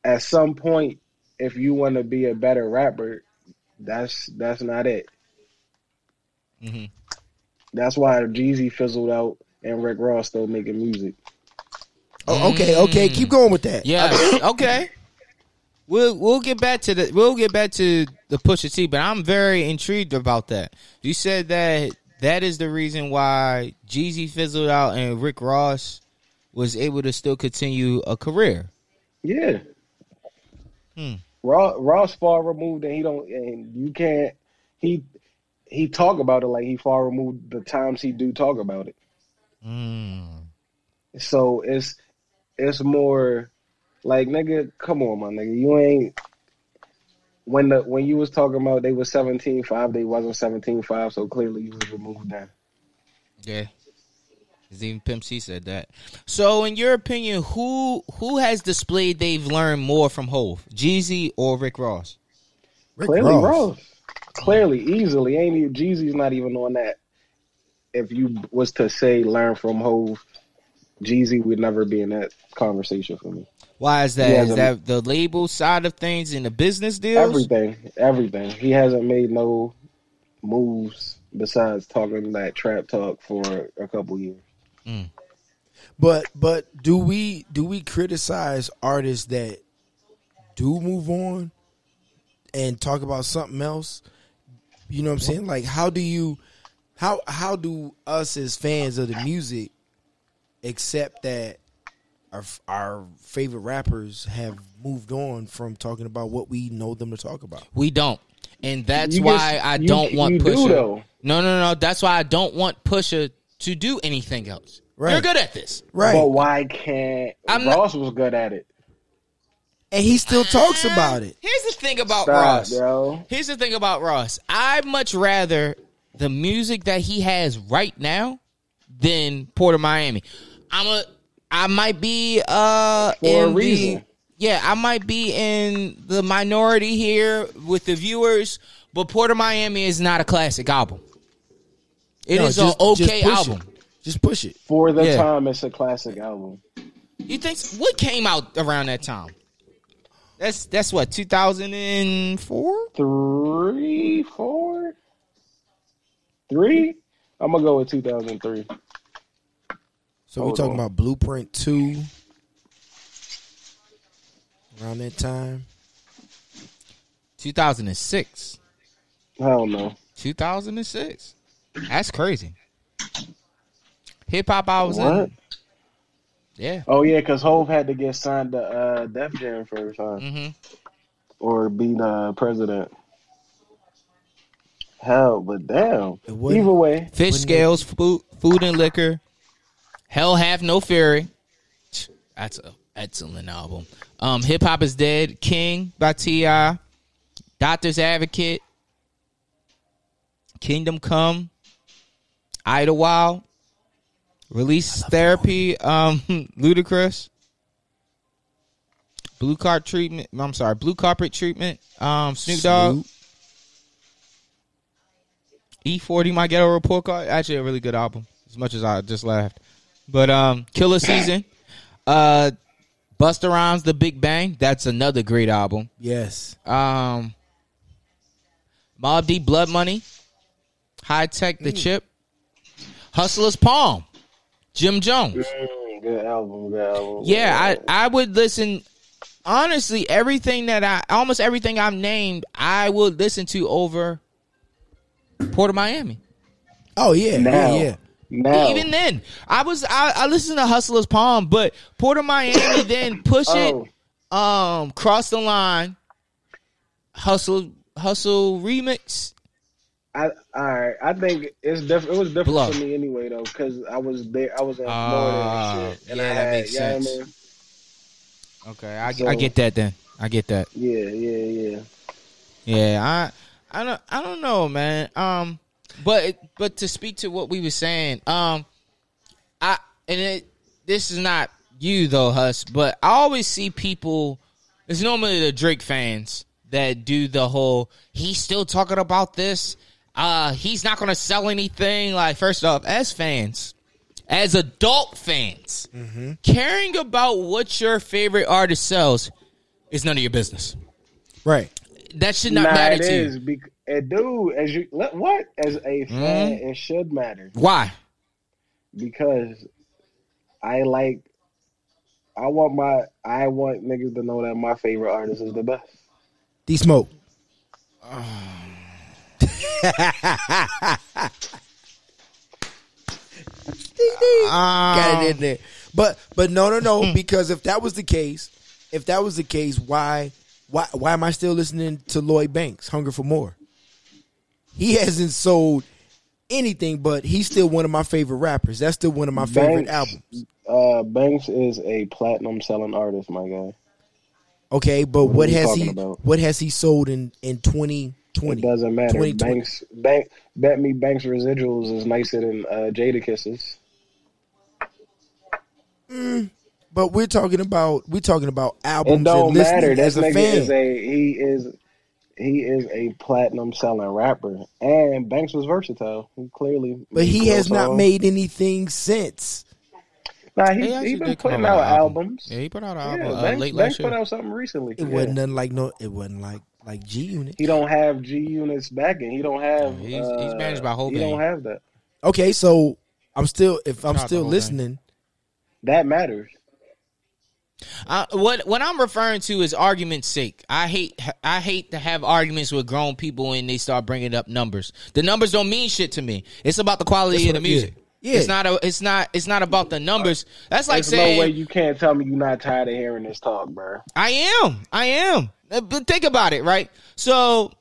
at some point, if you want to be a better rapper, that's that's not it. Mm-hmm. That's why Jeezy fizzled out and Rick Ross still making music. Oh, okay, okay, keep going with that. Yeah. okay. We'll we'll get back to the we'll get back to the Pusha T, but I'm very intrigued about that. You said that that is the reason why Jeezy fizzled out and Rick Ross was able to still continue a career. Yeah. Hmm. Ross, Ross far removed, and he don't, and you can't. He he talk about it like he far removed the times he do talk about it. Mm. So it's it's more like nigga, come on, my nigga, you ain't. When the when you was talking about they was seventeen five, they wasn't seventeen five, so clearly you was removed then. Yeah. Even Pimp C said that. So, in your opinion, who who has displayed they've learned more from Hove, Jeezy or Rick Ross? Rick Clearly, Ross. Ross. Clearly, easily. Ain't even Jeezy's not even on that. If you was to say learn from Hove, Jeezy would never be in that conversation for me. Why is that? Is that the label side of things in the business deals? Everything, everything. He hasn't made no moves besides talking that trap talk for a couple years. Mm. But but do we do we criticize artists that do move on and talk about something else? You know what I'm saying? Like how do you how how do us as fans of the music accept that our our favorite rappers have moved on from talking about what we know them to talk about? We don't. And that's you why just, I don't you, want you Pusha. Do, no, no, no. That's why I don't want Pusha to do anything else. Right. You're good at this. Right. But why can't I'm Ross not, was good at it? And he still talks uh, about it. Here's the thing about Stop, Ross. Bro. Here's the thing about Ross. I much rather the music that he has right now than Port of Miami. I'm a I might be uh for a reason. The, yeah, I might be in the minority here with the viewers, but Port of Miami is not a classic album. It no, is an okay just album. It. Just push it. For the yeah. time it's a classic album. You think so? what came out around that time? That's that's what 2004, three, four, three. I'm gonna go with 2003. So we're talking on. about Blueprint Two around that time. 2006. Hell no. 2006. That's crazy. Hip hop I was what? in. Yeah. Oh yeah, because Hove had to get signed to uh, Def Jam first, huh? Mm-hmm. Or be the president. Hell, but damn. Either way, Fishscale, food, food and liquor, Hell, have no fury. That's an excellent album. Um, Hip hop is dead. King by Ti. Doctor's Advocate. Kingdom Come. Idlewild. Release therapy, um, Ludacris. Blue card treatment. I'm sorry, blue carpet treatment. Um, Snoop Dogg. E40, my ghetto report card. Actually, a really good album. As much as I just laughed, but um, Killa Season. Uh, Busta Rhymes, The Big Bang. That's another great album. Yes. Um, Mobb Deep, Blood Money. Hi-Tek, The mm. Chip. Hustler's Palm. Jim Jones. Mm, good album, good album. Yeah, I I would listen. Honestly, everything that I almost everything I've named, I would listen to over Port of Miami. Oh yeah, now, yeah, yeah. Even then, I was I, I listened to Hustler's Palm, but Port of Miami then push oh. it, um, cross the line, hustle hustle remix, I all right. I think it's different. It was different Bluff. for me anyway, though, because I was there. I was in Florida uh, and shit, and yeah, I had, that makes yeah, sense. I mean? Okay, I, so, I get that. Then I get that. Yeah, yeah, yeah. Yeah, I I don't I don't know, man. Um, but but to speak to what we were saying, um, I and it this is not you though, Hus, but I always see people. It's normally the Drake fans that do the whole. He's still talking about this uh, he's not going to sell anything. Like, first off, as fans, as adult fans, mm-hmm. caring about what your favorite artist sells is none of your business. Right. That should not nah, matter to you. Be- dude, as you what as a fan, mm-hmm. it should matter. Why? Because I like. I want my. I want niggas to know that my favorite artist is the best. D Smoke. Got it in there. But but no no no because if that was the case, if that was the case, why why why am I still listening to Lloyd Banks, Hunger for More? He hasn't sold anything, but he's still one of my favorite rappers. That's still one of my Banks, favorite albums. Uh, Banks is a platinum selling artist, my guy. Okay, but what, what has he about? what has he sold in in twenty Twenty. It doesn't matter. Banks, bank, bet me Banks residuals is nicer than uh, Jadakiss's. Mm, but we're talking about we're talking about albums. It don't matter. This as a fan. a he is he is a platinum selling rapper, and Banks was versatile. He clearly, but he cool has not song. made anything since. Nah, He he he been putting out out album. albums. Yeah, he put out an Yeah, album uh, Banks, late Banks last year. put out something recently. It Yeah. wasn't nothing like no. It wasn't like like G Unit. He don't have G Unit's backing. He don't have. Yeah, he's- he's uh, managed by Whole. He don't have that. Okay, so I'm still if I'm Shout still to Hoban. listening. That matters. Uh, what what I'm referring to is argument's sake. I hate I hate to have arguments with grown people and they start bringing up numbers. The numbers don't mean shit to me. It's about the quality That's of the music. yeah. Yeah. It's not a, it's not it's not about the numbers. That's like There's saying no way you can't tell me you're not tired of hearing this talk, bro. I am. I am. Uh, But think about it, right? So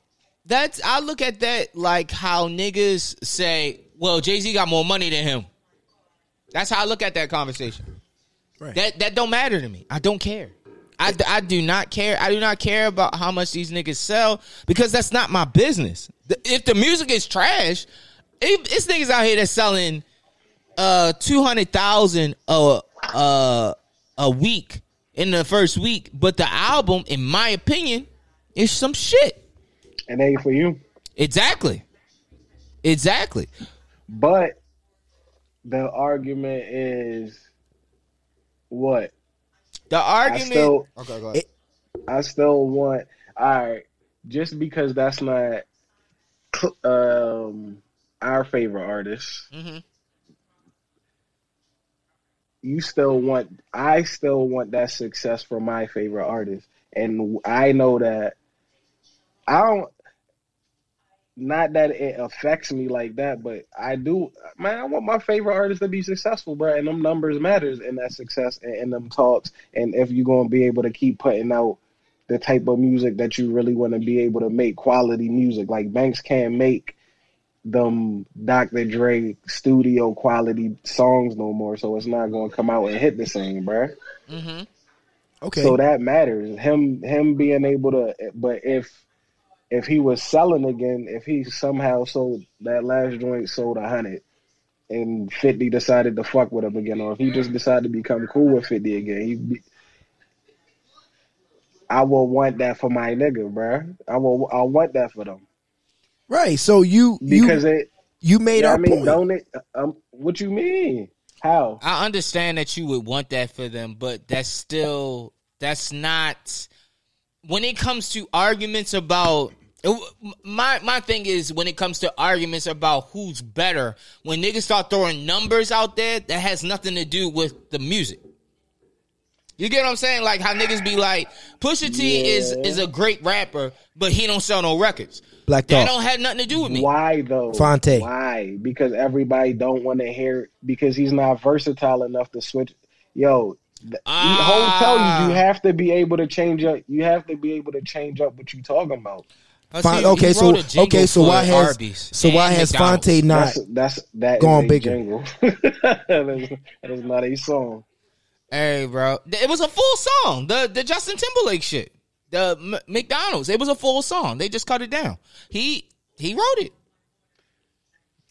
that's I look at that like how niggas say, "Well, Jay Z got more money than him." That's how I look at that conversation. Right. That that don't matter to me. I don't care. I, I do not care. I do not care about how much these niggas sell because that's not my business. If the music is trash, if, it's niggas out here that's selling uh two hundred thousand a uh a week in the first week, but the album, in my opinion, is some shit. And ain't for you. Exactly. Exactly. But the argument is what? The I argument. still okay, go ahead. I still want all right, just because that's not um our favorite artist. Mhm. You still want I still want that success for my favorite artist. And I know that I don't not that it affects me like that, but I do man, I want my favorite artist to be successful, bro, and them numbers matters in that success and in them talks. And if you're gonna be able to keep putting out the type of music that you really want to be able to make quality music. Like Banks can't make them Dr. Dre studio quality songs no more, so it's not gonna come out and hit the same, bruh. hmm Okay, So that matters. Him him being able to but if if he was selling again, if he somehow sold that last joint sold a hundred and fifty decided to fuck with him again, or if he just decided to become cool with fifty again, he be, I will want that for my nigga, bro. I will I want that for them. right. So you Because you it you made yeah, our I mean, point. don't it um what you mean? How? I understand that you would want that for them, but that's still that's not when it comes to arguments about my my thing is when it comes to arguments about who's better when niggas start throwing numbers out there that has nothing to do with the music. You get what I'm saying? Like how niggas be like, Pusha T is Yeah. is a great rapper, but he don't sell no records. Black That Thought. don't have nothing to do with me. Why though? Phonte. Why? Because everybody don't want to hear because he's not versatile enough to switch. Yo, th- Ah. whole tell you you have to be able to change up. You have to be able to change up what you talking about. Oh, I Fon- see, okay, so wrote a okay, so why has Arby's so why has McDonald's. Phonte not? That's that's that Gone is a bigger. jingle. that, is, that is not a song. Hey, bro, it was a full song. The the Justin Timberlake shit, the M- McDonald's. It was a full song. They just cut it down. He he wrote it.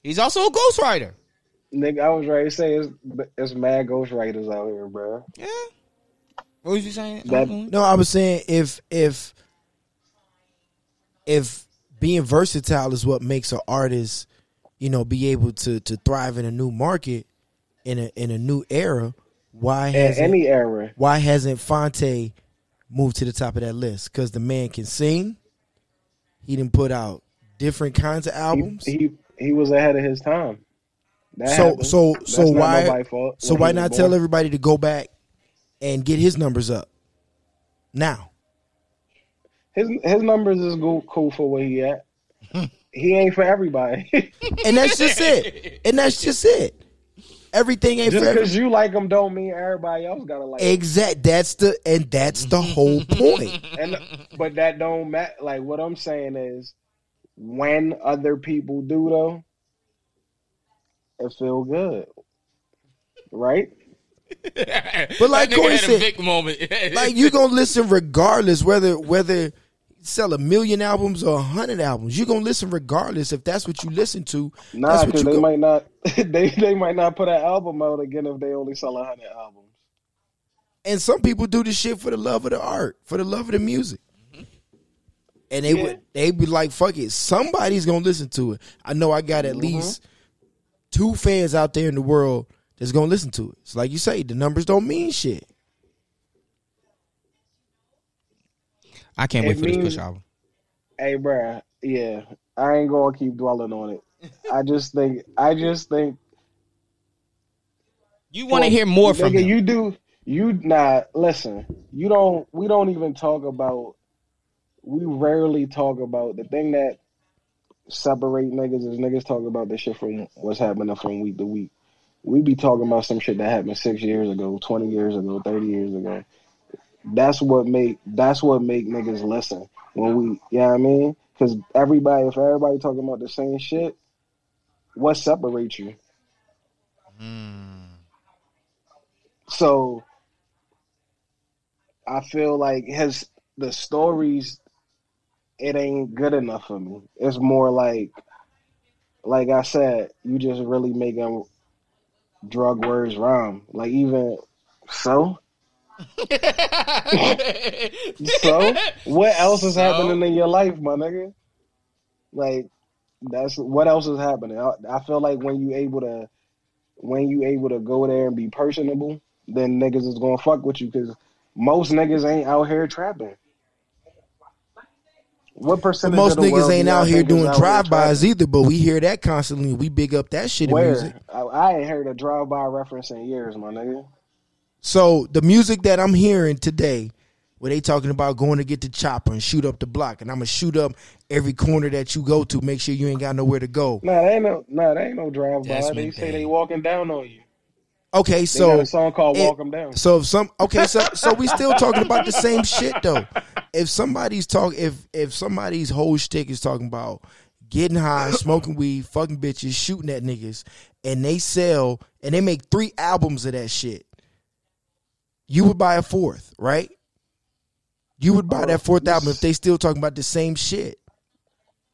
He's also a ghostwriter. Nigga, I was ready to say it's, it's mad ghostwriters out here, bro. Yeah. What was you saying? That- No, I was saying if if if being versatile is what makes an artist, you know, be able to to thrive in a new market in a in a new era, why hasn't any era, why hasn't Phonte moved to the top of that list? Because the man can sing. He didn't put out different kinds of albums. he he was ahead of his time. That so happened. so That's so why so why not born. tell everybody to go back and get his numbers up now? His his numbers is go, cool for where he at. he ain't for everybody. And that's just it. And that's just it. Everything ain't Just for because you like him don't mean everybody else gotta like him. exact. That's the and that's the whole point. And but that don't matter. Like what I'm saying is, when other people do though, it feel good, right? But like That nigga Corey said, moment. like you gonna listen regardless whether whether you sell a million albums or a hundred albums. You're gonna listen regardless if that's what you listen to. Nah, that's what because they go- might not. They they might not put an album out again if they only sell a hundred albums. And some people do this shit for the love of the art, for the love of the music. And they Yeah. would they be like, fuck it, somebody's gonna listen to it. I know I got at Mm-hmm. least two fans out there in the world that's gonna listen to it. So like you say, the numbers don't mean shit. I can't It wait for this means- push album. Hey, bruh. Yeah, I ain't gonna keep dwelling on it. I just think, I just think, You want to well, hear more from nigga, him? You do. You not listen. You don't. We don't even talk about. We rarely talk about the thing that separate niggas is niggas talk about the shit from what's happening from week to week. We be talking about some shit that happened six years ago, twenty years ago, thirty years ago. That's what make that's what make niggas listen when we, you know what I mean? Because everybody, if everybody talking about the same shit, what separates you? Hmm. So I feel like his the stories it ain't good enough for me. It's more like like I said, you just really making drug words rhyme. Like even so so what else is So? happening in your life, my nigga? Like that's what else is happening. I, I feel like when you able to when you able to go there and be personable, then niggas is gonna fuck with you because most niggas ain't out here trapping. What But percentage? most of the niggas ain't out here doing out drive-bys either, but we hear that constantly. We big up that shit in Where music. I, I ain't heard a drive-by reference in years, my nigga. So the music that I'm hearing today, where they talking about going to get the chopper and shoot up the block, and I'm gonna shoot up every corner that you go to, make sure you ain't got nowhere to go. Nah, that ain't no, nah, that ain't no drive-by. Desmond They say Bane. they walking down on you. Okay, They so got a song called it- "Walk 'Em Down." So if some okay, so so we still talking about the same shit though. If somebody's talk if if somebody's whole shtick is talking about getting high, smoking weed, fucking bitches, shooting at niggas, and they sell and they make three albums of that shit, you would buy a fourth, right? You would buy that fourth album if they still talking about the same shit.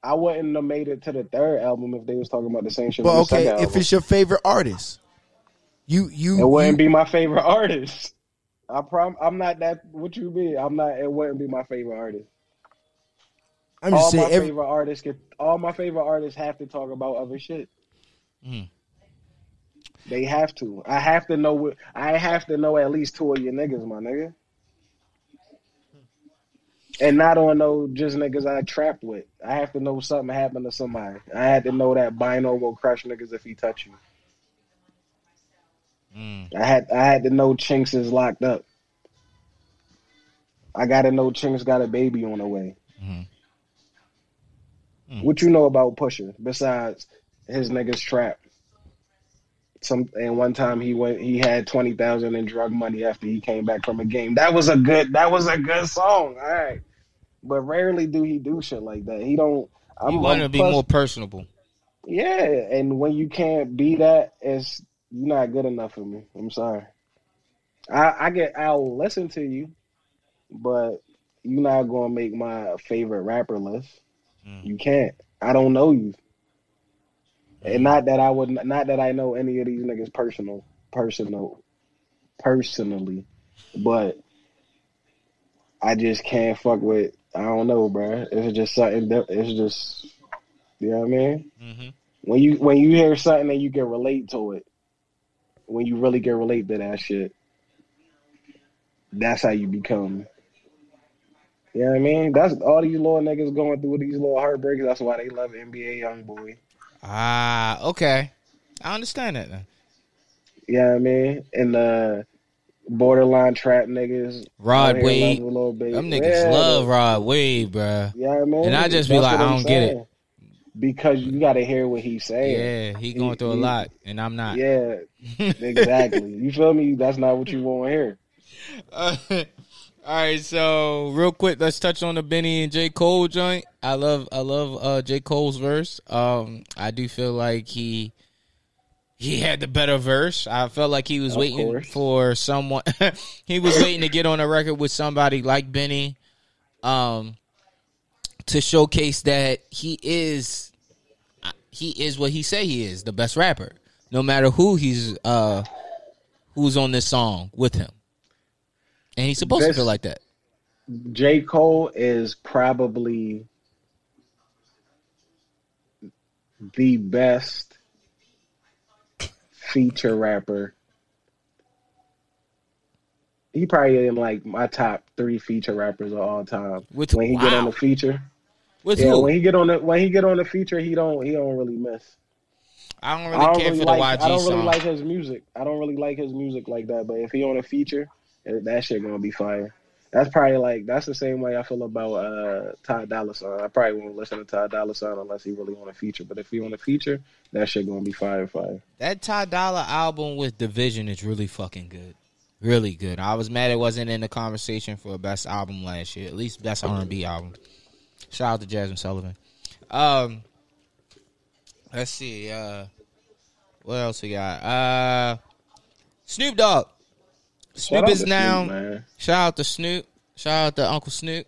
I wouldn't have made it to the third album if they was talking about the same shit. But okay, if album. it's your favorite artist, you you it wouldn't you- be my favorite artist. I prom. I'm not that. What you mean? I'm not. It wouldn't be my favorite artist. I'm all just my saying every, favorite artists get. All my favorite artists have to talk about other shit. Mm. They have to. I have to know. I have to know at least two of your niggas, my nigga. And not on no just niggas I trapped with. I have to know something happened to somebody. I had to know that Bino will crush niggas if he touch you. Mm. I had I had to know Chinks is locked up. I gotta know Chinks got a baby on the way. Mhm. Mm. What you know about Pusha besides his niggas trap? Some and one time he went he had twenty thousand in drug money after he came back from a game. That was a good that was a good song. All right. But rarely do he do shit like that. He don't I'm you want to be plus- more personable. Yeah, and when you can't be that, it's you're not good enough for me. I'm sorry. I I get I'll listen to you, but you're not gonna make my favorite rapper list. Mm. You can't. I don't know you, and not that I would not that I know any of these niggas personal personal personally, but I just can't fuck with. I don't know, bro. It's just something. that- It's just you know what I mean hmm when you when you hear something and you can relate to it, when you really can relate to that shit, that's how you become. You know what I mean? That's all these little niggas going through these little heartbreaks. That's why they love NBA YoungBoy. Ah, okay. I understand that now. You know I mean? And the borderline trap niggas. Rod out here Wave. love a little bit. Them niggas Yeah, love Rod Wave, bruh. You know I mean? And I just be like, I don't get it. Because you got to hear what he's saying. Yeah, he going through a lot, and I'm not. Yeah, exactly. you feel me? That's not what you want to hear. Uh, all right, so real quick, let's touch on the Benny and J Cole joint. I love, I love uh, J Cole's verse. Um, I do feel like he he had the better verse. I felt like he was Of waiting course. for someone. he was waiting to get on a record with somebody like Benny, um, to showcase that he is he is what he say he is, the best rapper. No matter who he's uh who's on this song with him. And he's supposed This- to feel like that. J. Cole is probably the best feature rapper. He probably in like my top three feature rappers of all time. With- when he get on the feature, With yeah, who? when he get on the when he get on the feature, he don't he don't really miss. I don't I really don't care really for the like YG I don't song. really like his music. I don't really like his music like that. But if he on a feature, that shit gonna be fire. That's probably like that's the same way I feel about uh Ty Dolla Sign. I probably won't listen to Ty Dolla Sign unless he really want a feature. But if he want a feature, that shit gonna be fire, fire. That Ty Dolla album with Division is really fucking good. Really good. I was mad it wasn't in the conversation for best album last year. At least best R and B album. Shout out to Jazmine Sullivan. Um, let's see. Uh, what else we got? Uh, Snoop Dogg. Snoop is to now. Snoop. Shout out to Snoop. Shout out to Uncle Snoop.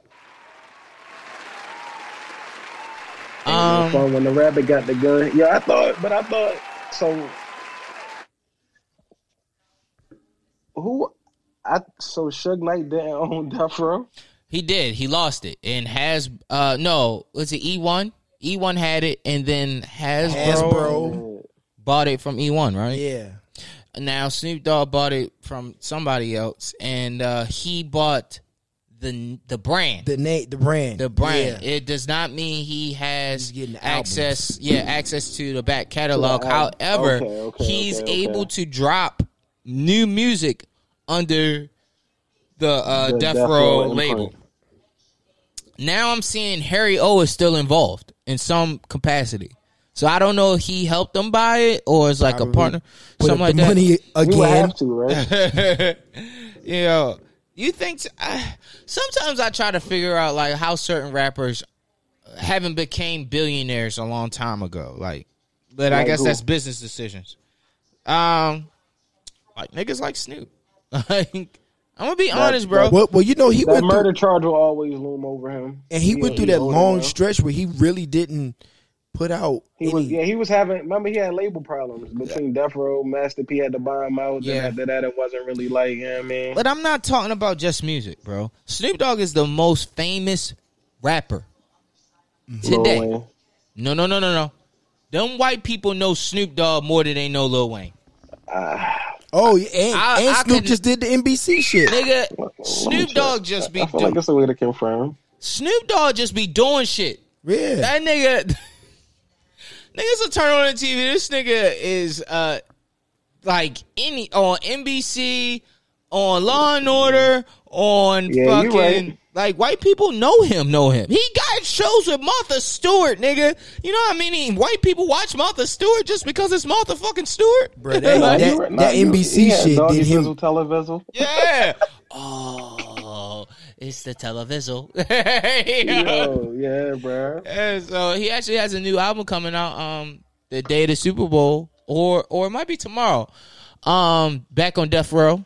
Um, fun when the rabbit got the gun. Yeah, I thought, but I thought so. Who? I so Suge Knight didn't own Death Row. He did. He lost it and has uh no, was it E one? E one had it and then Hasbro, Hasbro. bought it from E one, right? Yeah. Now Snoop Dogg bought it from somebody else and uh he bought the the brand. The name, the brand, The brand. Yeah. It does not mean he has He's getting access. Yeah, access to the back catalog. To the album. However, Okay, okay, he's okay, okay. able to drop new music under the uh, The Death, Death Row Row imprint. label. Now I'm seeing Harry O is still involved in some capacity. So I don't know if he helped them buy it or it's like a partner, Put something like the that. money You again. have to, right? you know, you think I, sometimes I try to figure out like how certain rappers haven't became billionaires a long time ago. Like, but I guess who? that's business decisions. Um, like niggas like Snoop. like, I'm gonna be honest, bro. Well, well, you know he that went murder through, charge will always loom over him. and he went through that long now. stretch where he really didn't put out He any. was yeah, he was having. Remember, he had label problems between Death Row, Master P had to buy him out. Yeah. Then after that, it wasn't really like, yeah, man. But I'm not talking about just music, bro. Snoop Dogg is the most famous rapper today. Lil Wayne. No, no, no, no, no. Them white people know Snoop Dogg more than they know Lil Wayne. Ah. oh, yeah, and, I- and I Snoop could- just did the NBC shit. Nigga, Let me Snoop check. Dogg just be I feel do- like that's a way to confirm. Snoop Dogg just be doing shit. Yeah, That nigga Niggas will turn on the TV. This nigga is uh like any on NBC, on Law and Order, on Yeah, fucking right. like white people know him, know him. He got shows with Martha Stewart, nigga. You know how many white people watch Martha Stewart just because it's Martha fucking Stewart? Bro, that- Nah, that- you right. Nah, that NBC he shit did him- Fizzle Yeah. oh, it's the television. Yo, yeah, bro. Yeah, so he actually has a new album coming out um the day of the Super Bowl or or it might be tomorrow. Um back on Death Row.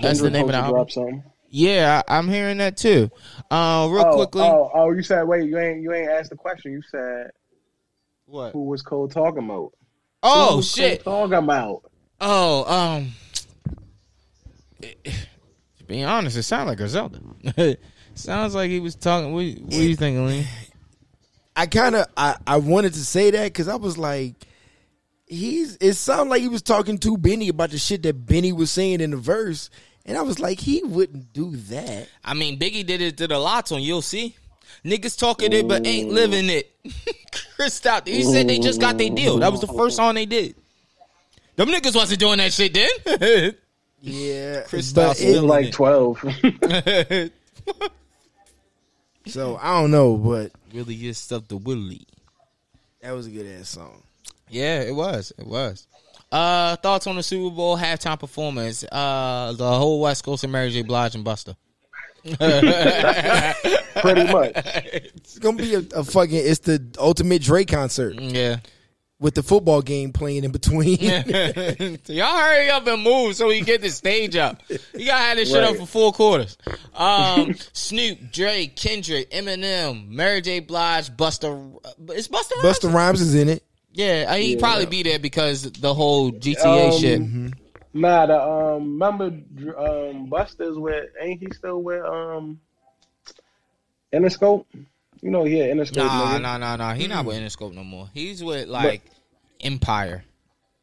That's the name of the album. Yeah, I, I'm hearing that too. Uh real oh, quickly. Oh, oh, you said wait, you ain't you ain't asked the question. You said What? who was Cole talking about? Oh shit. Cole talking about. Oh, um to be honest, it sounds like Griselda. Sounds like he was talking. What, what are you thinking, Lee? I kind of I, I wanted to say that because I was like, he's. It sounded like he was talking to Benny about the shit that Benny was saying in the verse, and I was like, he wouldn't do that. I mean, Biggie did it to the LOX on You'll See. Niggas talking it but ain't living it. Chris out. He said they just got their deal. That was the first song they did. Them niggas wasn't doing that shit then. Yeah, Chris but Styles He like it. twelve. so I don't know, but really is stuff to Willie. that was a good ass song. Yeah, it was. It was. Uh, thoughts on the Super Bowl halftime performance? Uh, the whole West Coast and Mary J. Blige and Busta. Pretty much. It's gonna be a, a fucking. It's the ultimate Drake concert Yeah. With the football game playing in between. Y'all hurry up and move so we get the stage up. You gotta have this shit up for four quarters. Um, Snoop, Drake, Kendrick, Eminem, Mary J. Blige, Busta. It's Busta. Rhymes? Busta Rhymes is in it. Yeah, he'd Yeah. probably be there because the whole GTA Um, shit. My Nah, the um, remember um, Busta's with ain't he still with um, Interscope? You know, yeah, Interscope. Nah, nigga. nah, nah, nah. He not with Interscope no more. He's with like Empire.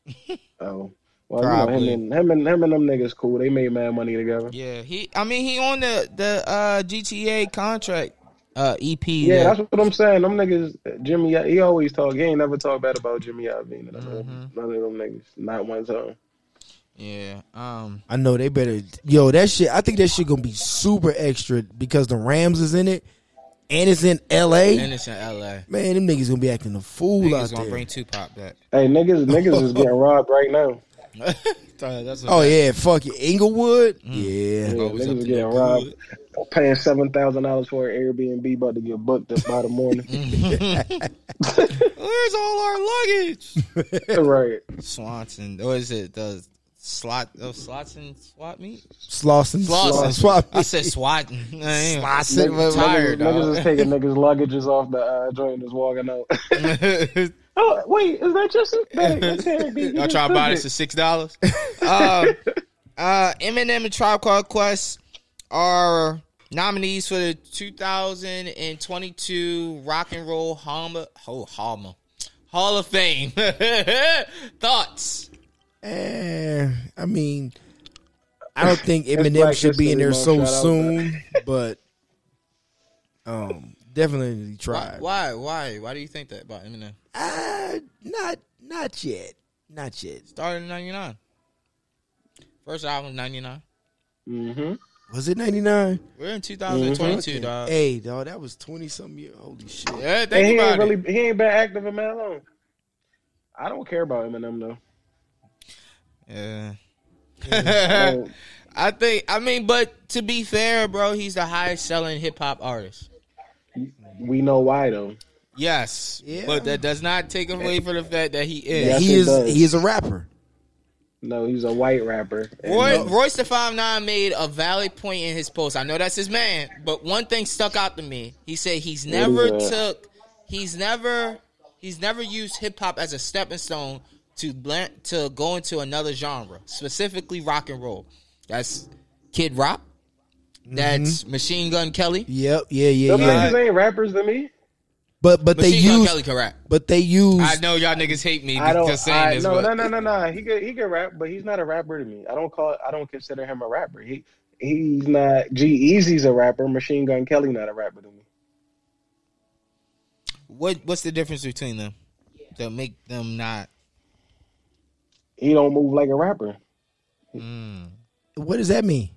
Oh, well, Probably. you know, him and him and him and them niggas cool. They made mad money together. Yeah, he. I mean, he on the the uh, GTA contract uh, EP. Yeah, that- that's what I'm saying. Them niggas, Jimmy, he always talk. He ain't never talk bad about Jimmy Iovine. None, of Mm-hmm. them- none of them niggas, not one time. yeah. Um. I know they better. Yo, that shit. I think that shit gonna be super extra because the Rams is in it, and it's in L.A. And it's in L.A. Man, them niggas gonna be acting a fool Niggas out gonna there. bring Tupac back. Hey, niggas, niggas is getting robbed right now. That's oh yeah, fuck it, Inglewood. Yeah, Yeah, niggas is getting no robbed. good. Paying seven thousand dollars for an Airbnb, about to get booked up by the morning. Where's all our luggage? right. Swanson. What is it? The slot? Oh, slots and swap meet? Slauson, Slauson. swap. I said swat. I ain't- Niggas, tired, niggas, niggas is taking niggas' luggages off the uh, joint, just walking out. oh, wait, is that just that, that's Eric B. Y'all try to buy this for six dollars. uh, uh, Eminem and Tribe Called Quest are nominees for the 2022 Rock and Roll Hall of, oh, Hall, Hall of Fame. Thoughts? Eh, I mean, I don't think Eminem Black should be in there so Month, shout out soon, but um, definitely try. Why? Why? Why do you think that about Eminem? Uh, not, not yet, not yet. Started in '99. First album '99. Mm-hmm. Was it ninety nine? We're in 2022, dog. Hey, dog, that was twenty something years. Holy shit! Yeah, And think he about ain't it. really he ain't been active in man long. I don't care about Eminem though. Yeah. I don't- I think. I mean, but to be fair, bro, he's the highest selling hip hop artist. we know why though. Yes, Yeah. but that does not take away from the fact that he is. Yes, he it is does. he is a rapper. No, he's a white rapper. Roy, no- Royce the Five Nine made a valid point in his post. I know that's his man, but one thing stuck out to me. He said he's never is that? took, he's never, he's never used hip hop as a stepping stone to blend to go into another genre, specifically rock and roll. That's Kid Rock. That's mm-hmm. Machine Gun Kelly. Yep, yeah, yeah, Them yeah. niggas ain't rappers to me. But but they Gun use Kelly can rap. but they use I know y'all niggas hate me I don't. because saying I, this. no, but no, no, no, no. He could, he could rap, but he's not a rapper to me. I don't call. I don't consider him a rapper. He, he's not. G-Eazy's a rapper. Machine Gun Kelly not a rapper to me. What what's the difference between them that make them not? He don't move like a rapper. Mm, what does that mean?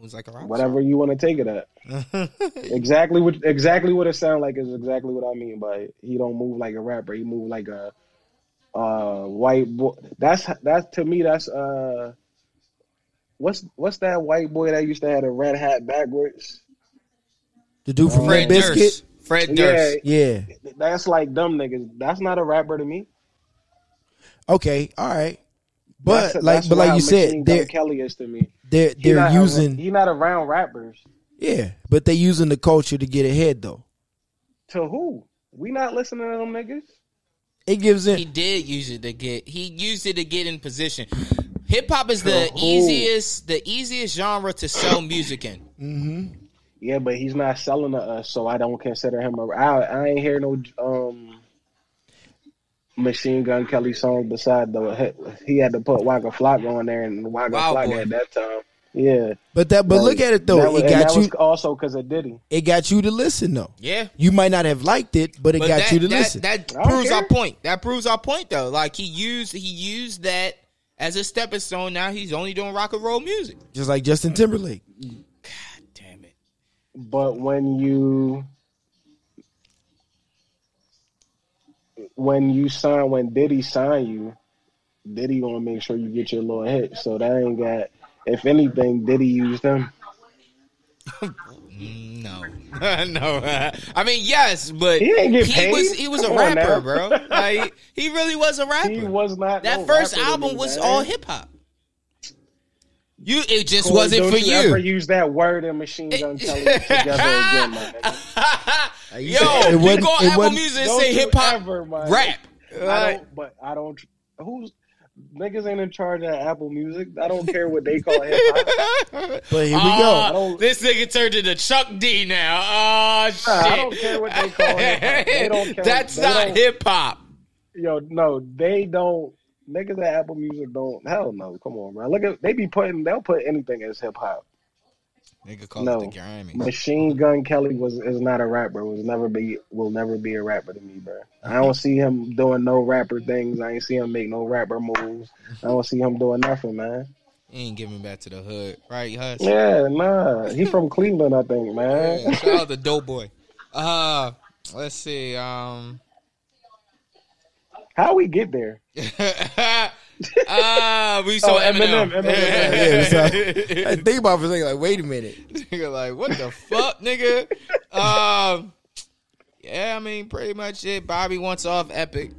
moves like a rap. Whatever you want to take it at. exactly what exactly what it sounds like is exactly what I mean by it. he don't move like a rapper. He move like a uh white boy. That's that's to me. That's uh. What's what's that white boy that used to have a red hat backwards? The dude from Red Biscuit. Bizkit. Durst. Fred Durst. Yeah. That's like dumb niggas. That's not a rapper to me. Okay. All right. But That's- like, that's but like you said, Machine Gun they're Kelly is to me. they're they're not- using He not around rappers. yeah, but they using the culture to get ahead though. To who? We not listening to them niggas. It gives He did use it to get. He used it to get in position. Hip hop is the who? easiest, the easiest genre to sell music in. hmm Yeah, but he's not selling to us, so I don't consider him a. I, I ain't hear no um, Machine Gun Kelly song beside the he had to put Waka Flocka on there, and Waka Wild Flocka Boy. at that time. Yeah, But that, but Like, look at it though. that was- it and got that you. was also because of Diddy. It got you to listen though. Yeah, You might not have liked it, but it but got that, you to that, listen. that I don't proves our point. That proves our point, though. Like he used, he used that as a stepping stone. Now he's only doing rock and roll music. Just like Justin Timberlake. God damn it. But when you when you sign when Diddy sign you, Diddy gonna make sure you get your little hit. So that ain't got. If anything, Diddy used them. No, no. I mean, yes, but He didn't get he paid. was he was a Come on rapper, bro. Like he really was a rapper. He was not. that no first album was man. all hip hop. You, it just Corey, wasn't don't for you. you. Ever use that word in Machine Gun Kelly together again, my nigga. Yo, It you wasn't- go on Apple Music and say hip hop ever, my rap. nigga. I don't, but I don't. Who's niggas ain't in charge of Apple Music. I don't care what they call hip hop. But here we Ah, go. this nigga turned into Chuck D now. Oh shit! I don't care what they call hip hop. They don't care. That's They don't- hip hop. Yo, no, they don't. Niggas at Apple Music don't. Hell no. Come on, bro. Look at they be putting. They'll put anything as hip hop. Nigga call No. it the Grammys. Machine Gun Kelly was is not a rapper. Was never be. Will never be a rapper to me, bro. I don't see him doing no rapper things. I ain't see him make no rapper moves. I don't see him doing nothing, man. He ain't giving back to the hood, right, Hush? Yeah, nah. He from Cleveland, I think, Yeah, man. shout out to Dope Boy. Uh, let's see. Um, How we get there? ah, we saw Oh, Eminem. Eminem, Eminem. Yeah, so, I think about it for a second, like, wait a minute. nigga, like, what the fuck, nigga? Um, yeah, I mean, pretty much it. Bobby wants off Epic.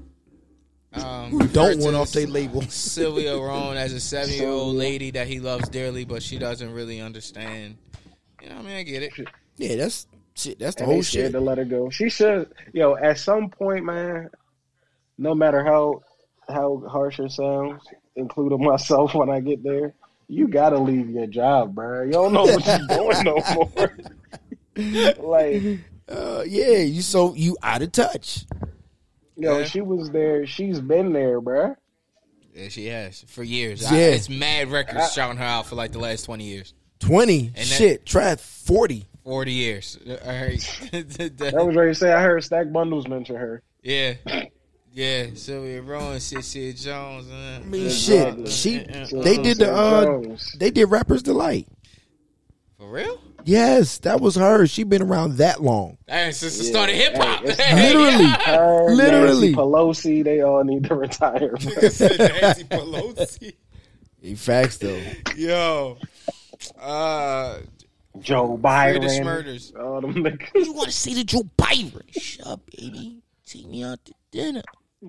Um, Who don't want off their label? Sylvia Rhone as a seven year old lady that he loves dearly, but she doesn't really understand. You know, what I mean, I get it. Yeah, that's shit. That's the And whole shit. to let her go. She should, yo. At some point, man. No matter how how harsh it sounds, including myself when I get there, you gotta leave your job, bro. You don't know what you're doing no more. like, Uh, yeah, you so you out of touch. Yeah. she was there. She's been there, bro. Yeah, she has for years. Yeah. I, it's mad records shouting her out for like the last twenty years, Twenty that- shit. Try forty. forty years. All right. That was ready to say. I heard Stack Bundles mention her. yeah, yeah. Sylvia Rhone, Cynthia Jones. Uh, I mean, shit. She they did the uh, they did Rappers Delight. for real. Yes, that was her. She been around that long. Hey, since the Yeah. start of hip hop, Hey, Literally. Her, Literally. Nancy Pelosi, they all need to retire. Nancy Pelosi. Hey, facts though. Yo, uh, Joe Biden, British murders. all them niggas. You want to see the Joe Biden? Shut up, baby. Take me out to dinner.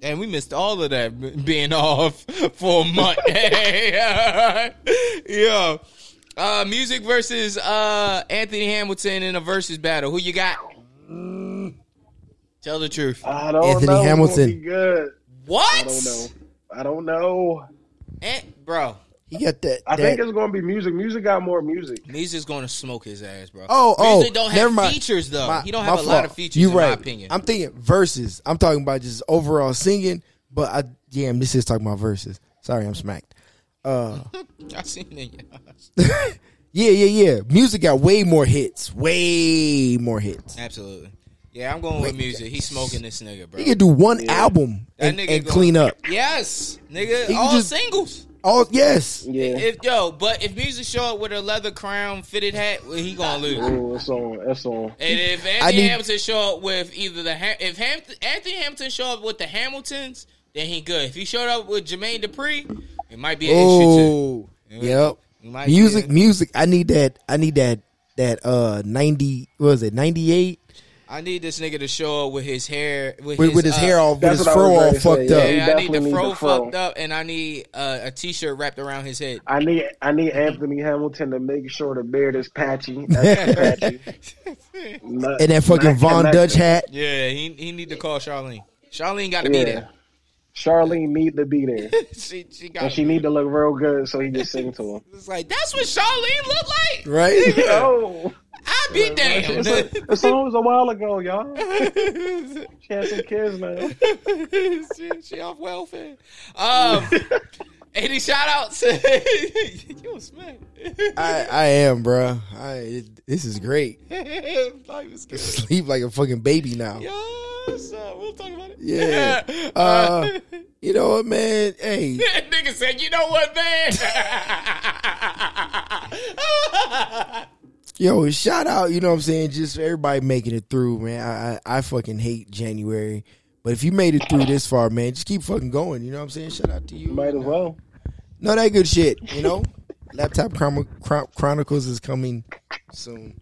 And we missed all of that being off for a month. Yo. Uh, Musiq versus uh, Anthony Hamilton in a Verzuz battle. Who you got? Tell the truth. I don't Anthony know. It's Hamilton. good. What? I don't know. I don't know. An- bro, He got that. I that- think it's gonna be Musiq. Musiq got more music. Musiq's going to smoke his ass, bro. Oh, oh, Musiq don't have never mind. features though. My- he don't have a lot of features. You in right. my opinion. I'm thinking verses. I'm talking about just overall singing. But I damn, this is talking about verses. Sorry, I'm smacked. Uh, I seen it. in your eyes. yeah, yeah, yeah. Musiq got way more hits. Way more hits. Absolutely. Yeah, I'm going with Musiq. He's smoking this nigga, bro. He could do one album and, and gonna- clean up. Yes, nigga. All just- singles. Oh yes, Yeah. If yo, but if Musiq show up with a leather crown fitted hat, well, he gonna lose. Ooh, it's on. It's on. And if Anthony need- Hamilton show up with either the Ham- if Ham- Anthony Hamilton show up with the Hamiltons, then he good. If he showed up with Jermaine Dupri, it might be an issue too. Oh, yep. It might be Musiq, a- Musiq. I need that. I need that. That uh ninety. What was it? Ninety eight. I need this nigga to show up with his hair with, With, his, with his uh, hair all, with his fro all ready say, fucked yeah. up. Yeah, I need the need fro the fro. fucked up, and I need uh, a t-shirt wrapped around his head. I need. I need Anthony Hamilton to make sure the beard is patchy. That's patchy. Not- And that fucking not Von connected. Dutch hat. Yeah, he he need to call Charlene. Charlene got to be there. Charlene need to be there, she she got. and she need to look real good so he can sing to him. It's like that's what Charlene look like. Right? Oh, I be damned. it's a, the song was a while ago, y'all. She has some kids now. she, she off welfare. Um, any shout outs? you a smack. I, I am, bro. I it, this is great. Life is good. Sleep like a fucking baby now. Yes, uh, we'll talk about it. Yeah. Uh, you know what, man? Hey, Nigga said, you know what, man? Yo, shout out. You know what I'm saying? Just everybody making it through, man. I, I I fucking hate January, but if you made it through this far, man, just keep fucking going. You know what I'm saying? Shout out to you. Might as well. No, that good shit. You know, Laptop Chron- Chron- Chronicles is coming soon.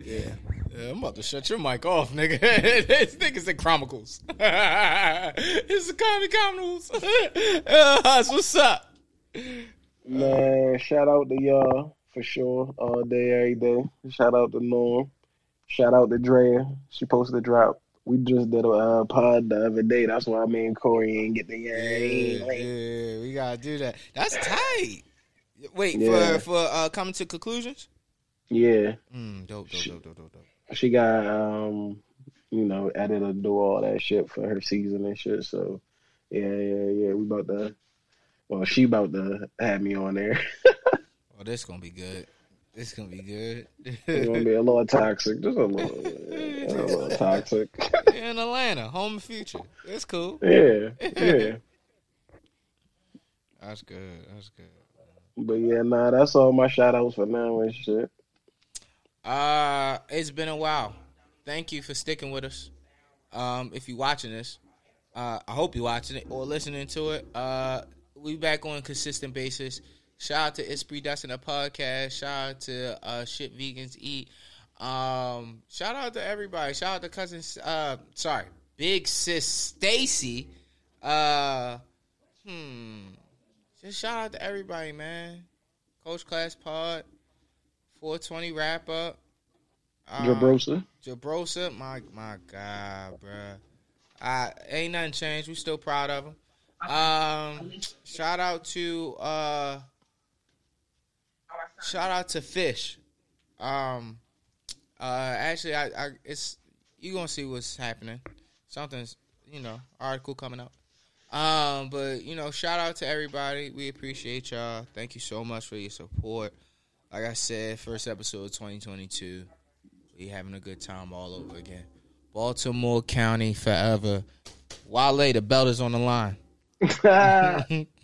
Yeah. Yeah, I'm about to shut your mic off, nigga. this nigga said Chronicles. it's the Comedy Chronicles. uh, what's up? Man, shout out to y'all for sure. All day, every day. Shout out to Norm. Shout out to Drea. She posted to drop We just did a uh, pod the other day. That's why I mean Corey ain't get the Yeah, yeah. yeah, we gotta do that. That's tight. Wait Yeah. for for uh, coming to conclusions. Yeah, Mm, dope, dope, dope, dope, dope, dope. she got um, you know, added editor do all that shit for her season and shit. So yeah, yeah, yeah. We about to. Well, she about to have me on there. Oh, this gonna be good. This gonna be good. It's gonna be a little toxic, just a little, a little toxic. in Atlanta, home of future. It's cool. Yeah, yeah. That's good. That's good. But yeah, nah, that's all my shout outs for now and shit. Uh, it's been a while. Thank you for sticking with us. Um, if you're watching this, uh, I hope you're watching it or listening to it. Uh, we back on a consistent basis. Shout out to Esprit Dust in the podcast. Shout out to uh, Shit Vegans Eat. Um, shout out to everybody. Shout out to cousin. Uh, sorry, big sis Stacy. Uh, hmm. Just shout out to everybody, man. Coach Class Pod. 420 wrap up. Uh, Jabrosa. Jabrosa, my my God, bruh. I ain't nothing changed. We still proud of him. Um, shout out to uh, shout out to Fish. Um, uh, actually, I, I it's you gonna see what's happening. Something's you know article coming up. Um, but you know, shout out to everybody. We appreciate y'all. Thank you so much for your support. Like I said, first episode of 2022. We having a good time all over again. Baltimore County forever. Wale, the belt is on the line.